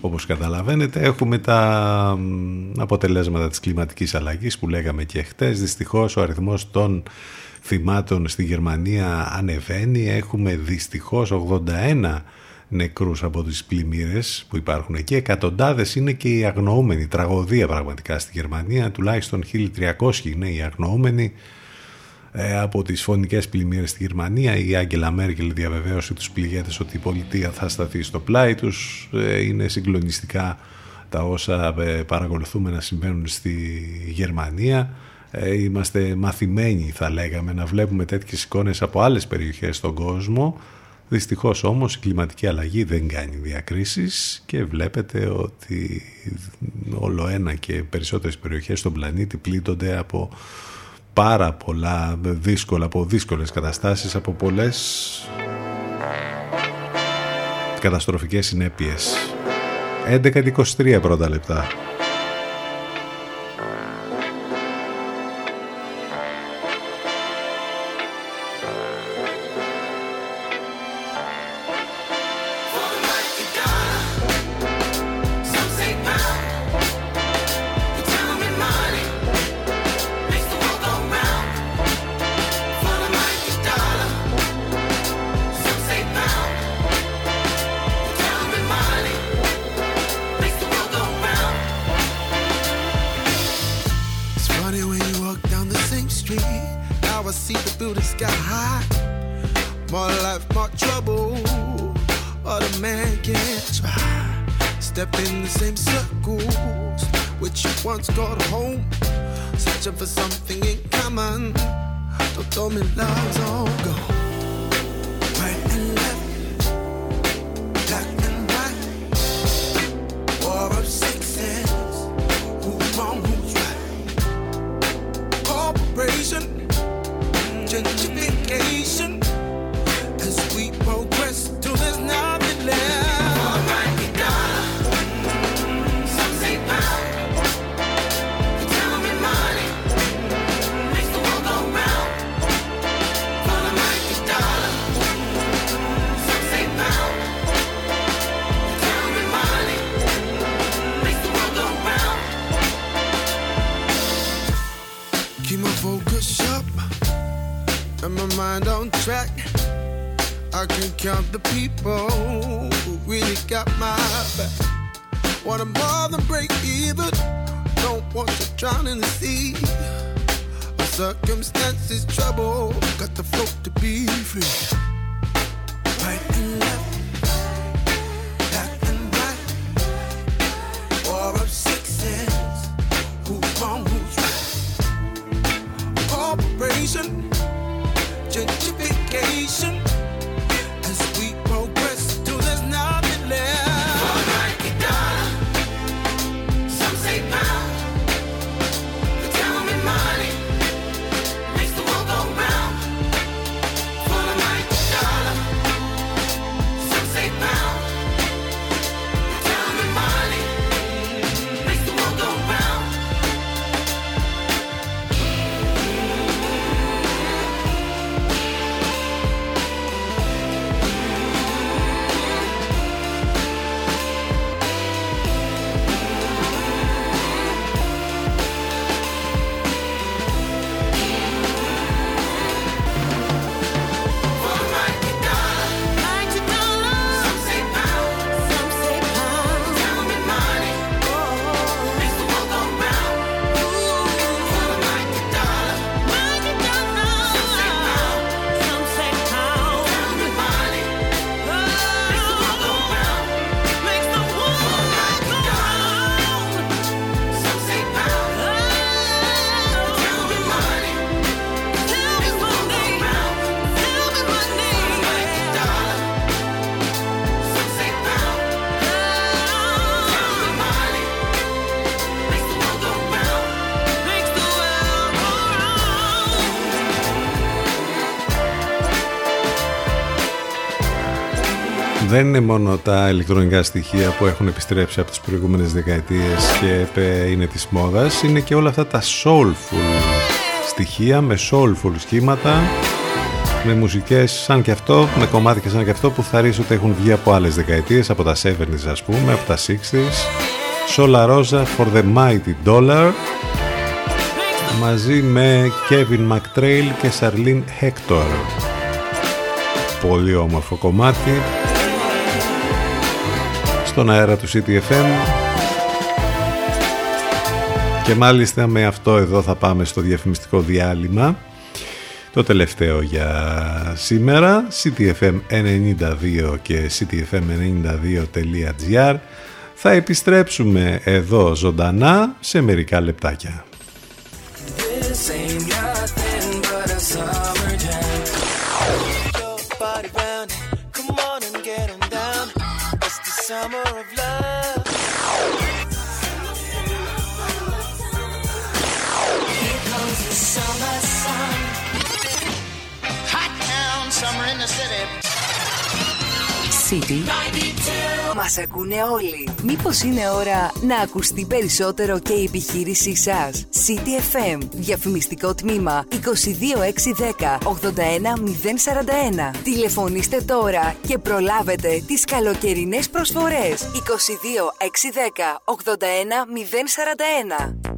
όπως καταλαβαίνετε έχουμε τα αποτελέσματα της κλιματικής αλλαγής που λέγαμε και χτες. Δυστυχώς ο αριθμός των θυμάτων στη Γερμανία ανεβαίνει. Έχουμε δυστυχώς 81 νεκρούς από τις πλημμύρες που υπάρχουν εκεί. Εκατοντάδες είναι και οι αγνοούμενοι. Τραγωδία πραγματικά στη Γερμανία. Τουλάχιστον 1300 είναι οι αγνοούμενοι. Ε, από τις φωνικές πλημμύρες στη Γερμανία. Η Άγγελα Μέρκελ διαβεβαίωσε τους πληγέτες ότι η πολιτεία θα σταθεί στο πλάι τους. Ε, είναι συγκλονιστικά τα όσα ε, παρακολουθούμε να συμβαίνουν στη Γερμανία. Είμαστε μαθημένοι θα λέγαμε να βλέπουμε τέτοιες εικόνες από άλλες περιοχές στον κόσμο. Δυστυχώς όμως η κλιματική αλλαγή δεν κάνει διακρίσεις και βλέπετε ότι όλο ένα και περισσότερες περιοχές στον πλανήτη πλήττονται από πάρα πολλά δύσκολα, από δύσκολες καταστάσεις, από πολλές καταστροφικές συνέπειες. 11-23 πρώτα λεπτά.
Wanna more than break even. Don't want to drown in the sea. My circumstances trouble. Got the float to be free. Right and left.
Δεν είναι μόνο τα ηλεκτρονικά στοιχεία που έχουν επιστρέψει από τις προηγούμενες δεκαετίες και είναι της μόδας, είναι και όλα αυτά τα soulful στοιχεία με soulful σχήματα με μουσικές σαν και αυτό, με κομμάτια σαν και αυτό που θα ρίξω ότι έχουν βγει από άλλες δεκαετίες, από τα 70s ας πούμε, από τα 60s. Sola Rosa for the Mighty Dollar μαζί με Kevin McTrail και Charlene Hector. Πολύ όμορφο κομμάτι στον αέρα του CTFM και μάλιστα με αυτό εδώ θα πάμε στο διαφημιστικό διάλειμμα. Το τελευταίο για σήμερα. Ctfm92 και ctfm92.gr θα επιστρέψουμε εδώ ζωντανά σε μερικά λεπτάκια.
City. Μας ακούνε όλοι. Μήπως είναι ώρα να ακουστεί περισσότερο και η επιχείρησή σας; City FM. Διαφημιστικό τμήμα 22610 81041. Τηλεφωνήστε τώρα και προλάβετε τις καλοκαιρινές προσφορές. 22610 81041.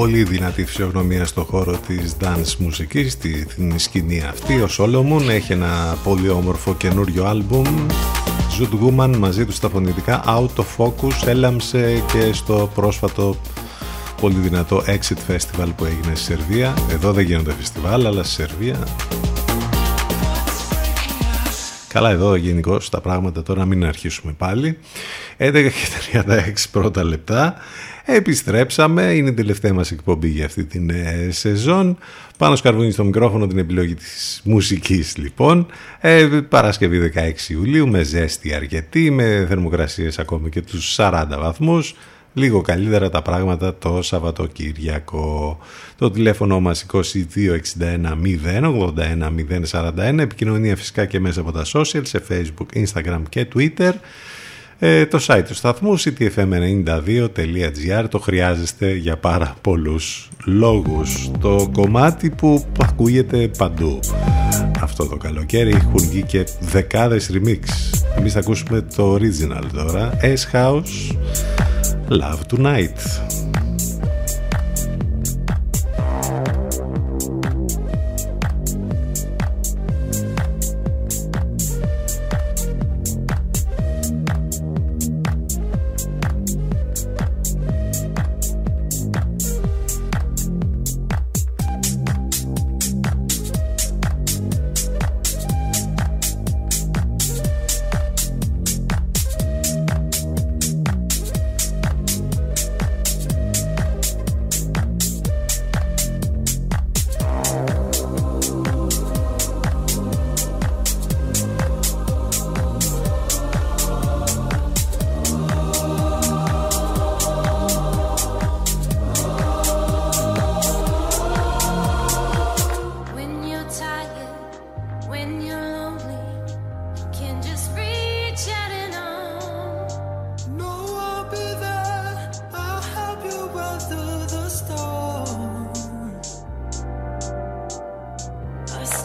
Πολύ δυνατή φυσιογνωμία στο χώρο της dance μουσικής, στην σκηνή αυτή. Ο Σόλομον έχει ένα πολύ όμορφο καινούριο άλμπουμ Zoot Woman μαζί τους στα φωνητικά Out of Focus έλαμψε και στο πρόσφατο πολύ δυνατό Exit Festival που έγινε στη Σερβία. Εδώ δεν γίνονται φεστιβάλ, αλλά στη Σερβία. Καλά εδώ γενικώς τα πράγματα τώρα μην αρχίσουμε πάλι. 11 και 36 πρώτα λεπτά. Επιστρέψαμε, είναι η τελευταία μας εκπομπή για αυτή την ε, σεζόν. Πάνω σκαρβούνι στο μικρόφωνο την επιλογή της μουσικής λοιπόν. Ε, Παρασκευή 16 Ιουλίου με ζέστη αρκετή, με θερμοκρασίες ακόμη και τους 40 βαθμούς. Λίγο καλύτερα τα πράγματα το Σαββατοκύριακο. Το τηλέφωνο μας 2261 081 041. Επικοινωνία φυσικά και μέσα από τα social σε facebook, instagram και twitter. Ε, το site του σταθμού ctfm92.gr το χρειάζεστε για πάρα πολλούς λόγους. Το κομμάτι που ακούγεται παντού. Αυτό το καλοκαίρι έχουν βγει και δεκάδες remix. Εμείς θα ακούσουμε το original τώρα. S-House Love Tonight.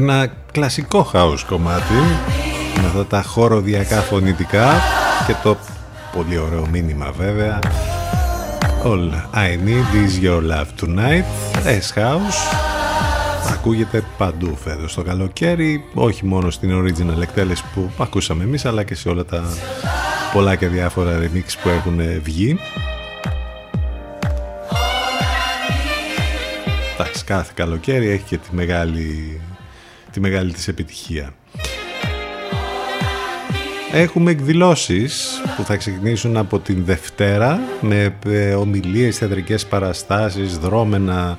Ένα κλασικό house κομμάτι με αυτά τα χωροδιακά φωνητικά και το πολύ ωραίο μήνυμα βέβαια. All I need is your love tonight. S-House ακούγεται παντού φέτος το καλοκαίρι όχι μόνο στην original εκτέλεση που ακούσαμε εμείς αλλά και σε όλα τα πολλά και διάφορα remix που έχουν βγει. Εντάξει, κάθε καλοκαίρι έχει και τη μεγάλη, τη μεγάλη της επιτυχία. Έχουμε εκδηλώσεις που θα ξεκινήσουν από την Δευτέρα με ε, ομιλίες, θεατρικές παραστάσεις, δρόμενα,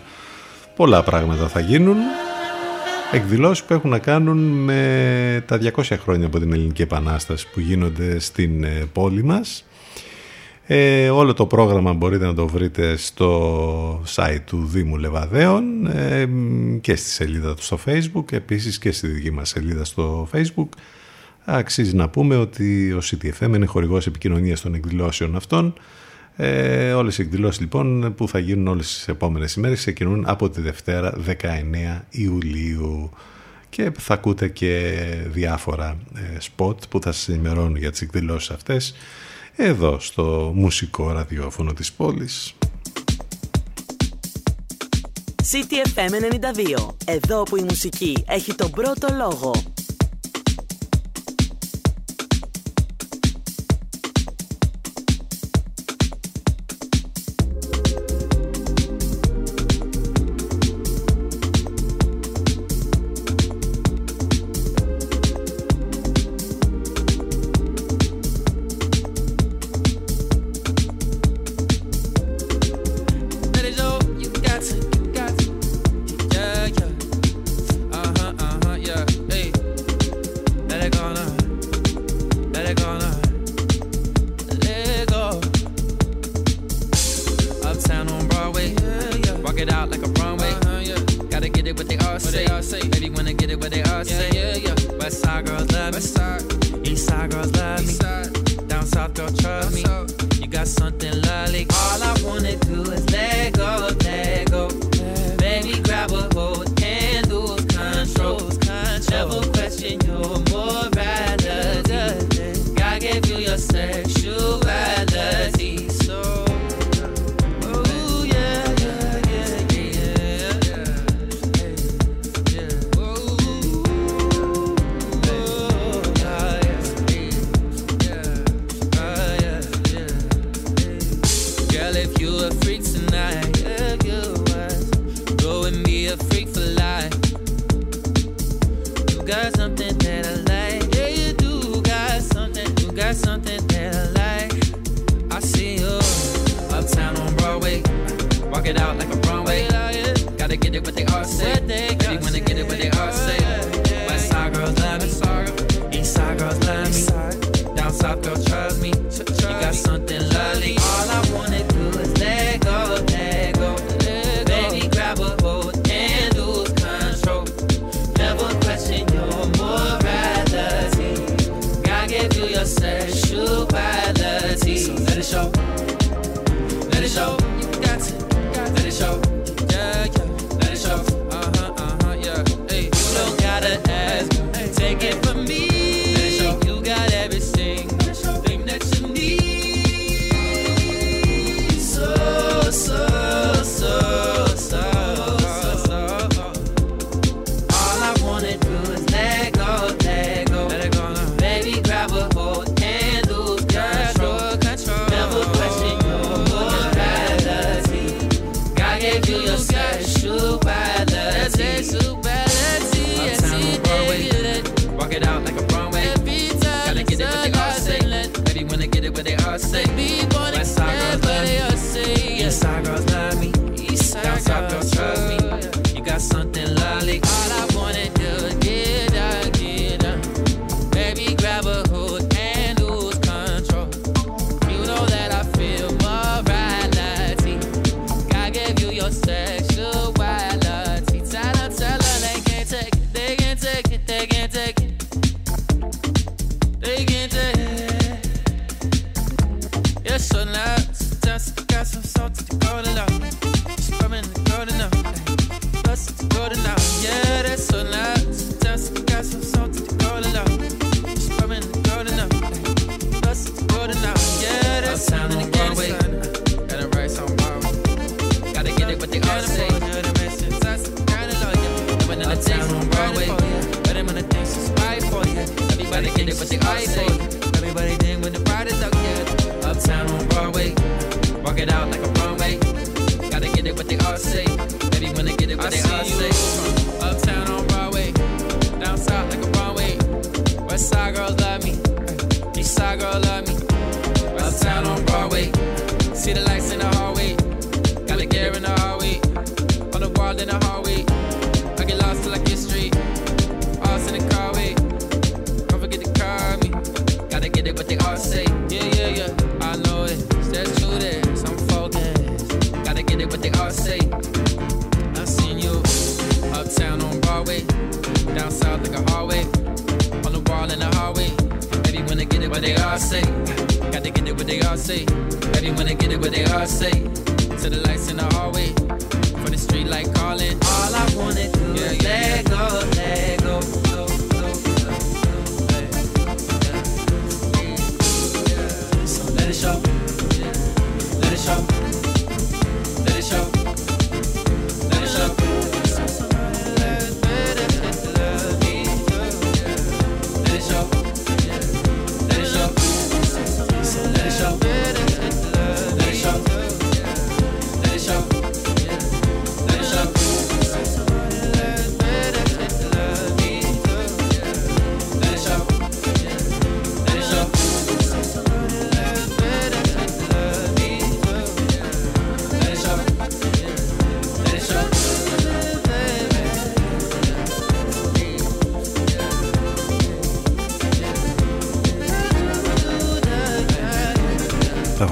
πολλά πράγματα θα γίνουν. Εκδηλώσεις που έχουν να κάνουν με τα 200 χρόνια από την Ελληνική Επανάσταση που γίνονται στην ε, πόλη μας. Ε, όλο το πρόγραμμα μπορείτε να το βρείτε στο site του Δήμου Λεβαδέων ε, και στη σελίδα του στο facebook, επίσης και στη δική μας σελίδα στο facebook. Αξίζει να πούμε ότι ο CTFM είναι χορηγός επικοινωνίας των εκδηλώσεων αυτών. Ε, όλες οι εκδηλώσεις λοιπόν που θα γίνουν όλες τις επόμενες ημέρες ξεκινούν από τη Δευτέρα 19 Ιουλίου και θα ακούτε και διάφορα ε, spot που θα σας ενημερώνουν για τις εκδηλώσεις αυτές εδώ στο μουσικό ραδιόφωνο της πόλης.
CTFM 92. Εδώ που η μουσική έχει τον πρώτο λόγο.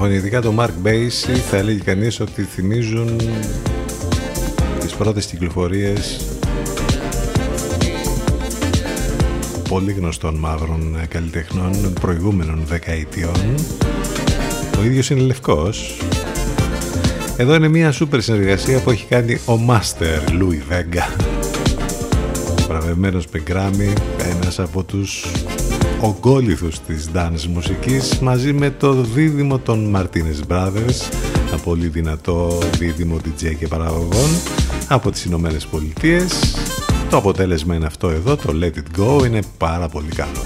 Φωνητικά του Mark Basie θα έλεγε κανείς ότι θυμίζουν τις πρώτες κυκλοφορίες πολύ γνωστών μαύρων καλλιτεχνών προηγούμενων δεκαετιών. Ο ίδιος είναι λευκός. Εδώ είναι μια σούπερ συνεργασία που έχει κάνει ο Master Louis Vega. Βραβευμένος Πεγκράμι, ένας από τους ογκόληθους της dance μουσικής μαζί με το δίδυμο των Martinez Brothers ένα πολύ δυνατό δίδυμο DJ και παραγωγών από τις Ηνωμένες Πολιτείες. Το αποτέλεσμα είναι αυτό εδώ το Let It Go είναι πάρα πολύ καλό.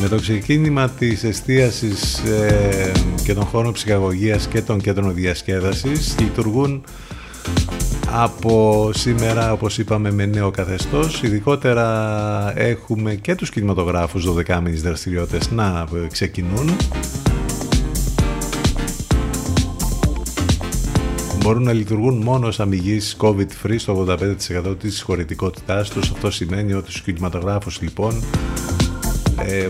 Με το ξεκίνημα της εστίασης ε, και των χώρων ψυχαγωγίας και των κέντρων διασκέδασης λειτουργούν από σήμερα, όπως είπαμε, με νέο καθεστώς. Ειδικότερα έχουμε και τους κινηματογράφους 12 μήνες δραστηριότητες να ξεκινούν. Μπορούν να λειτουργούν μόνο ως αμυγείς COVID-free στο 85% της χωρητικότητάς τους. Αυτό σημαίνει ότι στους κινηματογράφους λοιπόν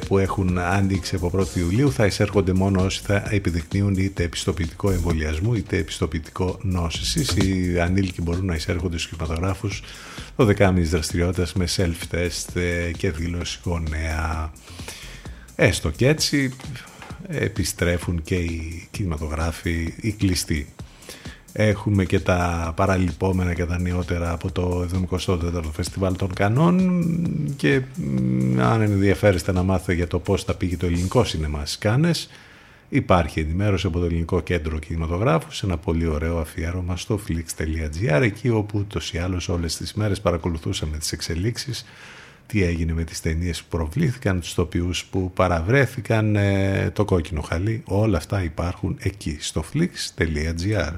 που έχουν ανοίξει από 1η Ιουλίου θα εισέρχονται μόνο όσοι θα επιδεικνύουν είτε επιστοποιητικό εμβολιασμού είτε επιστοποιητικό νόσησης. Οι ανήλικοι μπορούν να εισέρχονται στους κινηματογράφους το δεκάμινης δραστηριότητας με self-test και δήλωση γονέα. Έστω και έτσι επιστρέφουν και οι κινηματογράφοι οι κλειστοί. Έχουμε και τα παραλυπόμενα και τα νεότερα από το 74ο Φεστιβάλ των Κανών και αν ενδιαφέρεστε να μάθετε για το πώς θα πήγε το ελληνικό σινεμά στις Κάνες υπάρχει ενημέρωση από το Ελληνικό Κέντρο Κινηματογράφους σε ένα πολύ ωραίο αφιέρωμα στο flix.gr εκεί όπου ούτως ή άλλως όλες τις μέρες παρακολουθούσαμε τις εξελίξεις τι έγινε με τις ταινίες που προβλήθηκαν, τους τοπιούς που παραβρέθηκαν, το κόκκινο χαλί, όλα αυτά υπάρχουν εκεί στο flix.gr.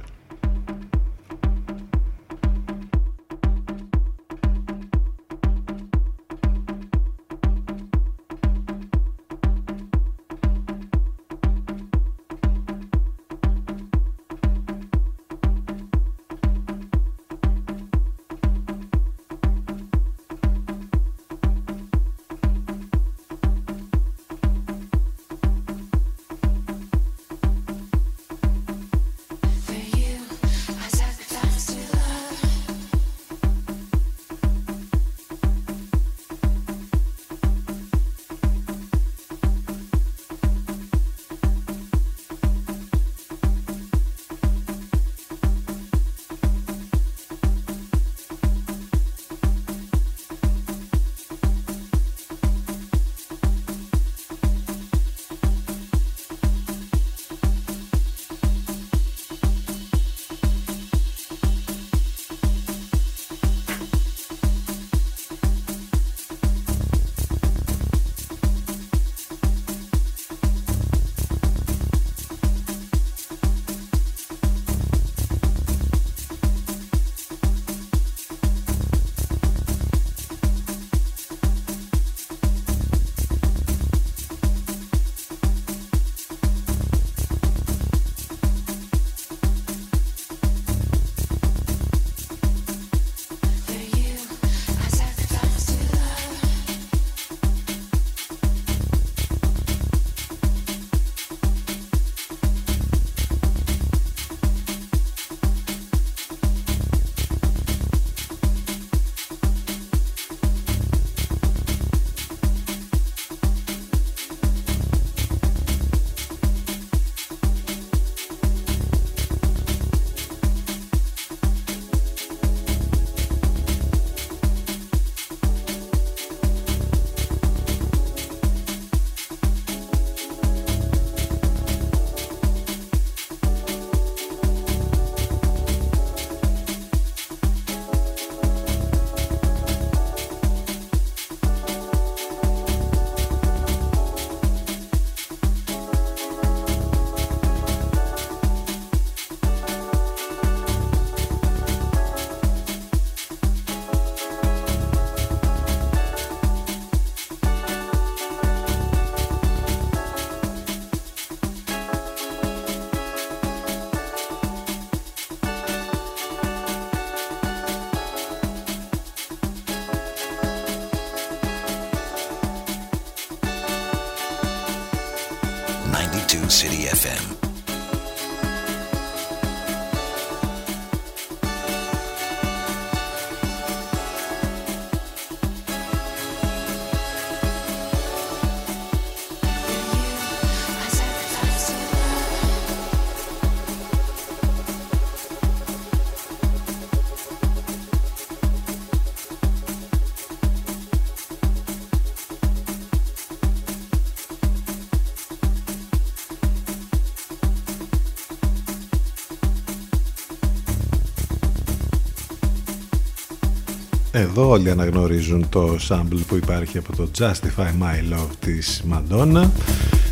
Εδώ όλοι αναγνωρίζουν το sample που υπάρχει από το Justify My Love της Madonna.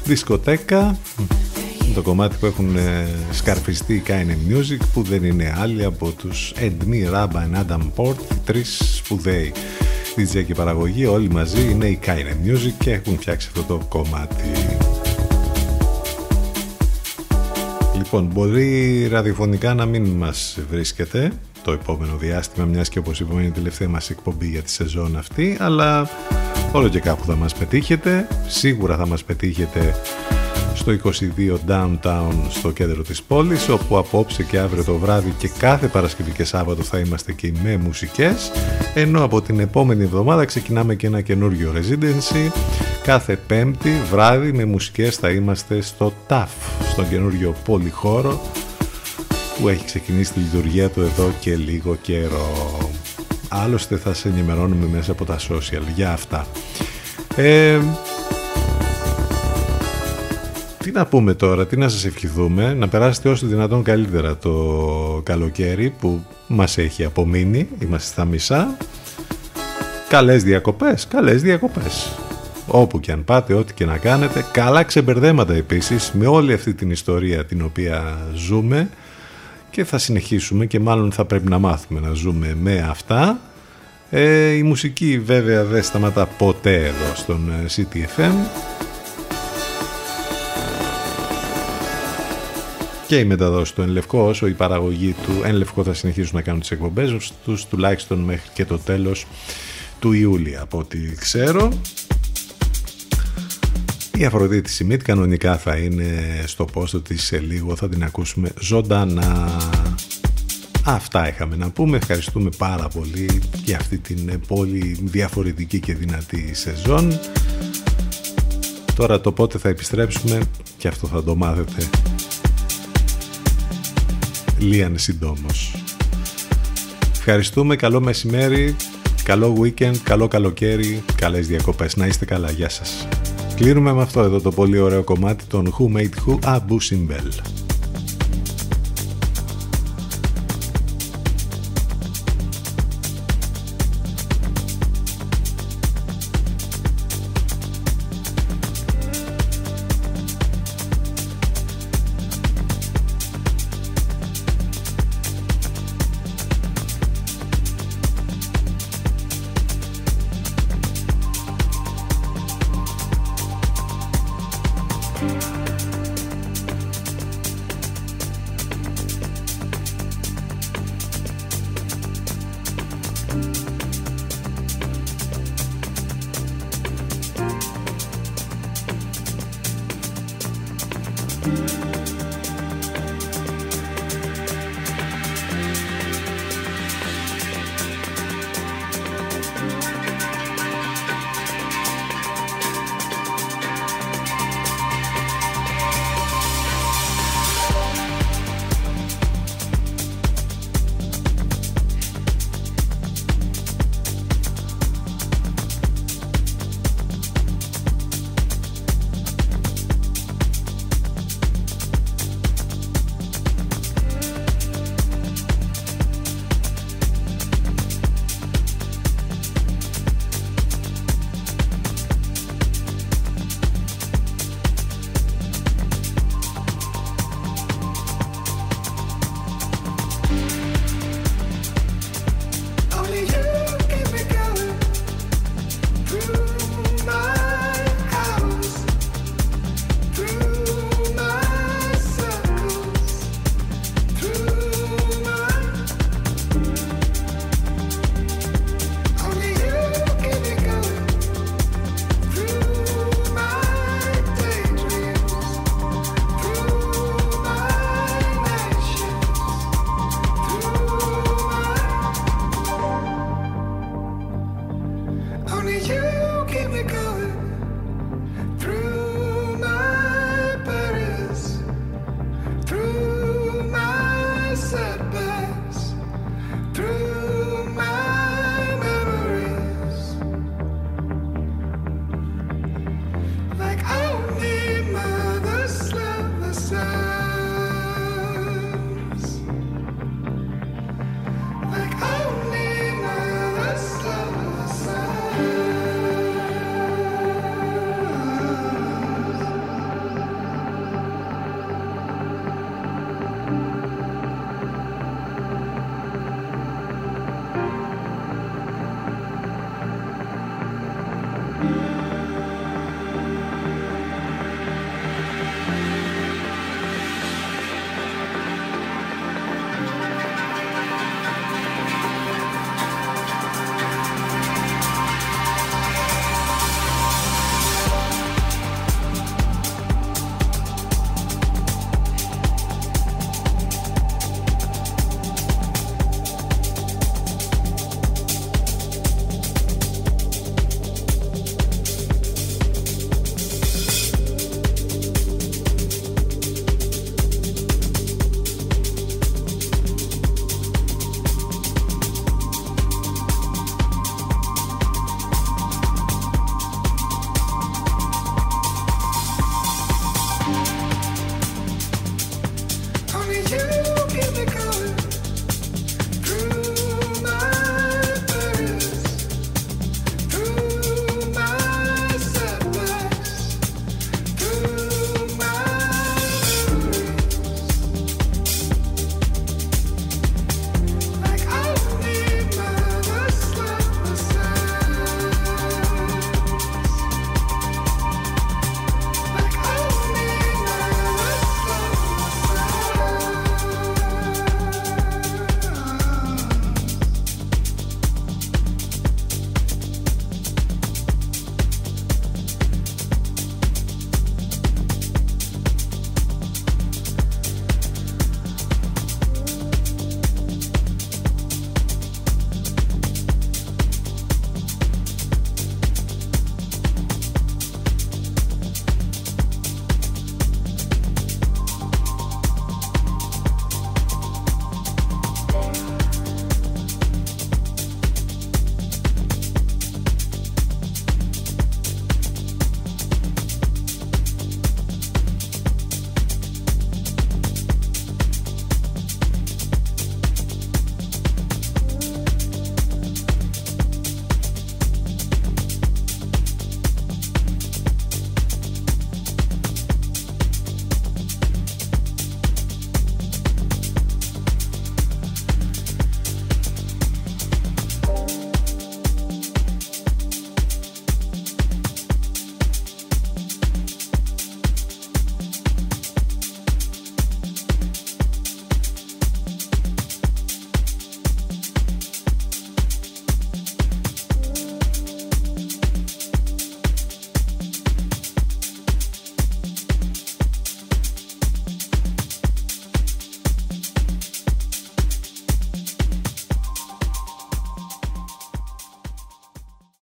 Δισκοτέκα. Το κομμάτι που έχουν ε, σκαρφιστεί οι Kaine Music που δεν είναι άλλοι από τους Edme, Rabba and Adam Port τρεις σπουδαίοι DJ και παραγωγή. Όλοι μαζί είναι οι Kaine Music και έχουν φτιάξει αυτό το κομμάτι. Λοιπόν, μπορεί ραδιοφωνικά να μην μας βρίσκεται το επόμενο διάστημα μιας και όπως είπαμε είναι η τελευταία μας εκπομπή για τη σεζόν αυτή αλλά όλο και κάπου θα μας πετύχετε. Σίγουρα θα μας πετύχετε στο 22 Downtown στο κέντρο της πόλης όπου απόψε και αύριο το βράδυ και κάθε Παρασκευή και Σάββατο θα είμαστε και με μουσικές. Ενώ από την επόμενη εβδομάδα ξεκινάμε και ένα καινούργιο residency. Κάθε πέμπτη βράδυ με μουσικές θα είμαστε στο TAF στον καινούργιο πολυχώρο που έχει ξεκινήσει τη λειτουργία του εδώ και λίγο καιρό. Άλλωστε θα σε ενημερώνουμε μέσα από τα social για αυτά. Ε, τι να πούμε τώρα, τι να σας ευχηθούμε, να περάσετε όσο δυνατόν καλύτερα το καλοκαίρι που μας έχει απομείνει, είμαστε στα μισά. Καλές διακοπές, καλές διακοπές. Όπου και αν πάτε, ό,τι και να κάνετε, καλά ξεμπερδέματα επίσης με όλη αυτή την ιστορία την οποία ζούμε και θα συνεχίσουμε και μάλλον θα πρέπει να μάθουμε να ζούμε με αυτά. Ε, η μουσική βέβαια δεν σταματά ποτέ εδώ στον ε, CTFM. Και η μεταδόση του Ενλευκό όσο η παραγωγή του Ενλευκό θα συνεχίσουν να κάνουν τις εκπομπές τους τουλάχιστον μέχρι και το τέλος του Ιούλια από ό,τι ξέρω. Η Αφροδίτη Σιμίτ κανονικά θα είναι στο πόστο της σε λίγο, θα την ακούσουμε ζωντανά. Αυτά είχαμε να πούμε. Ευχαριστούμε πάρα πολύ για αυτή την πολύ διαφορετική και δυνατή σεζόν. Τώρα το πότε θα επιστρέψουμε και αυτό θα το μάθετε λίαν συντόμως. Ευχαριστούμε, καλό μεσημέρι, καλό weekend, καλό καλοκαίρι, καλές διακοπές. Να είστε καλά, γεια σας. Κλείνουμε με αυτό εδώ το πολύ ωραίο κομμάτι των Who Made Who, Abu Simbel.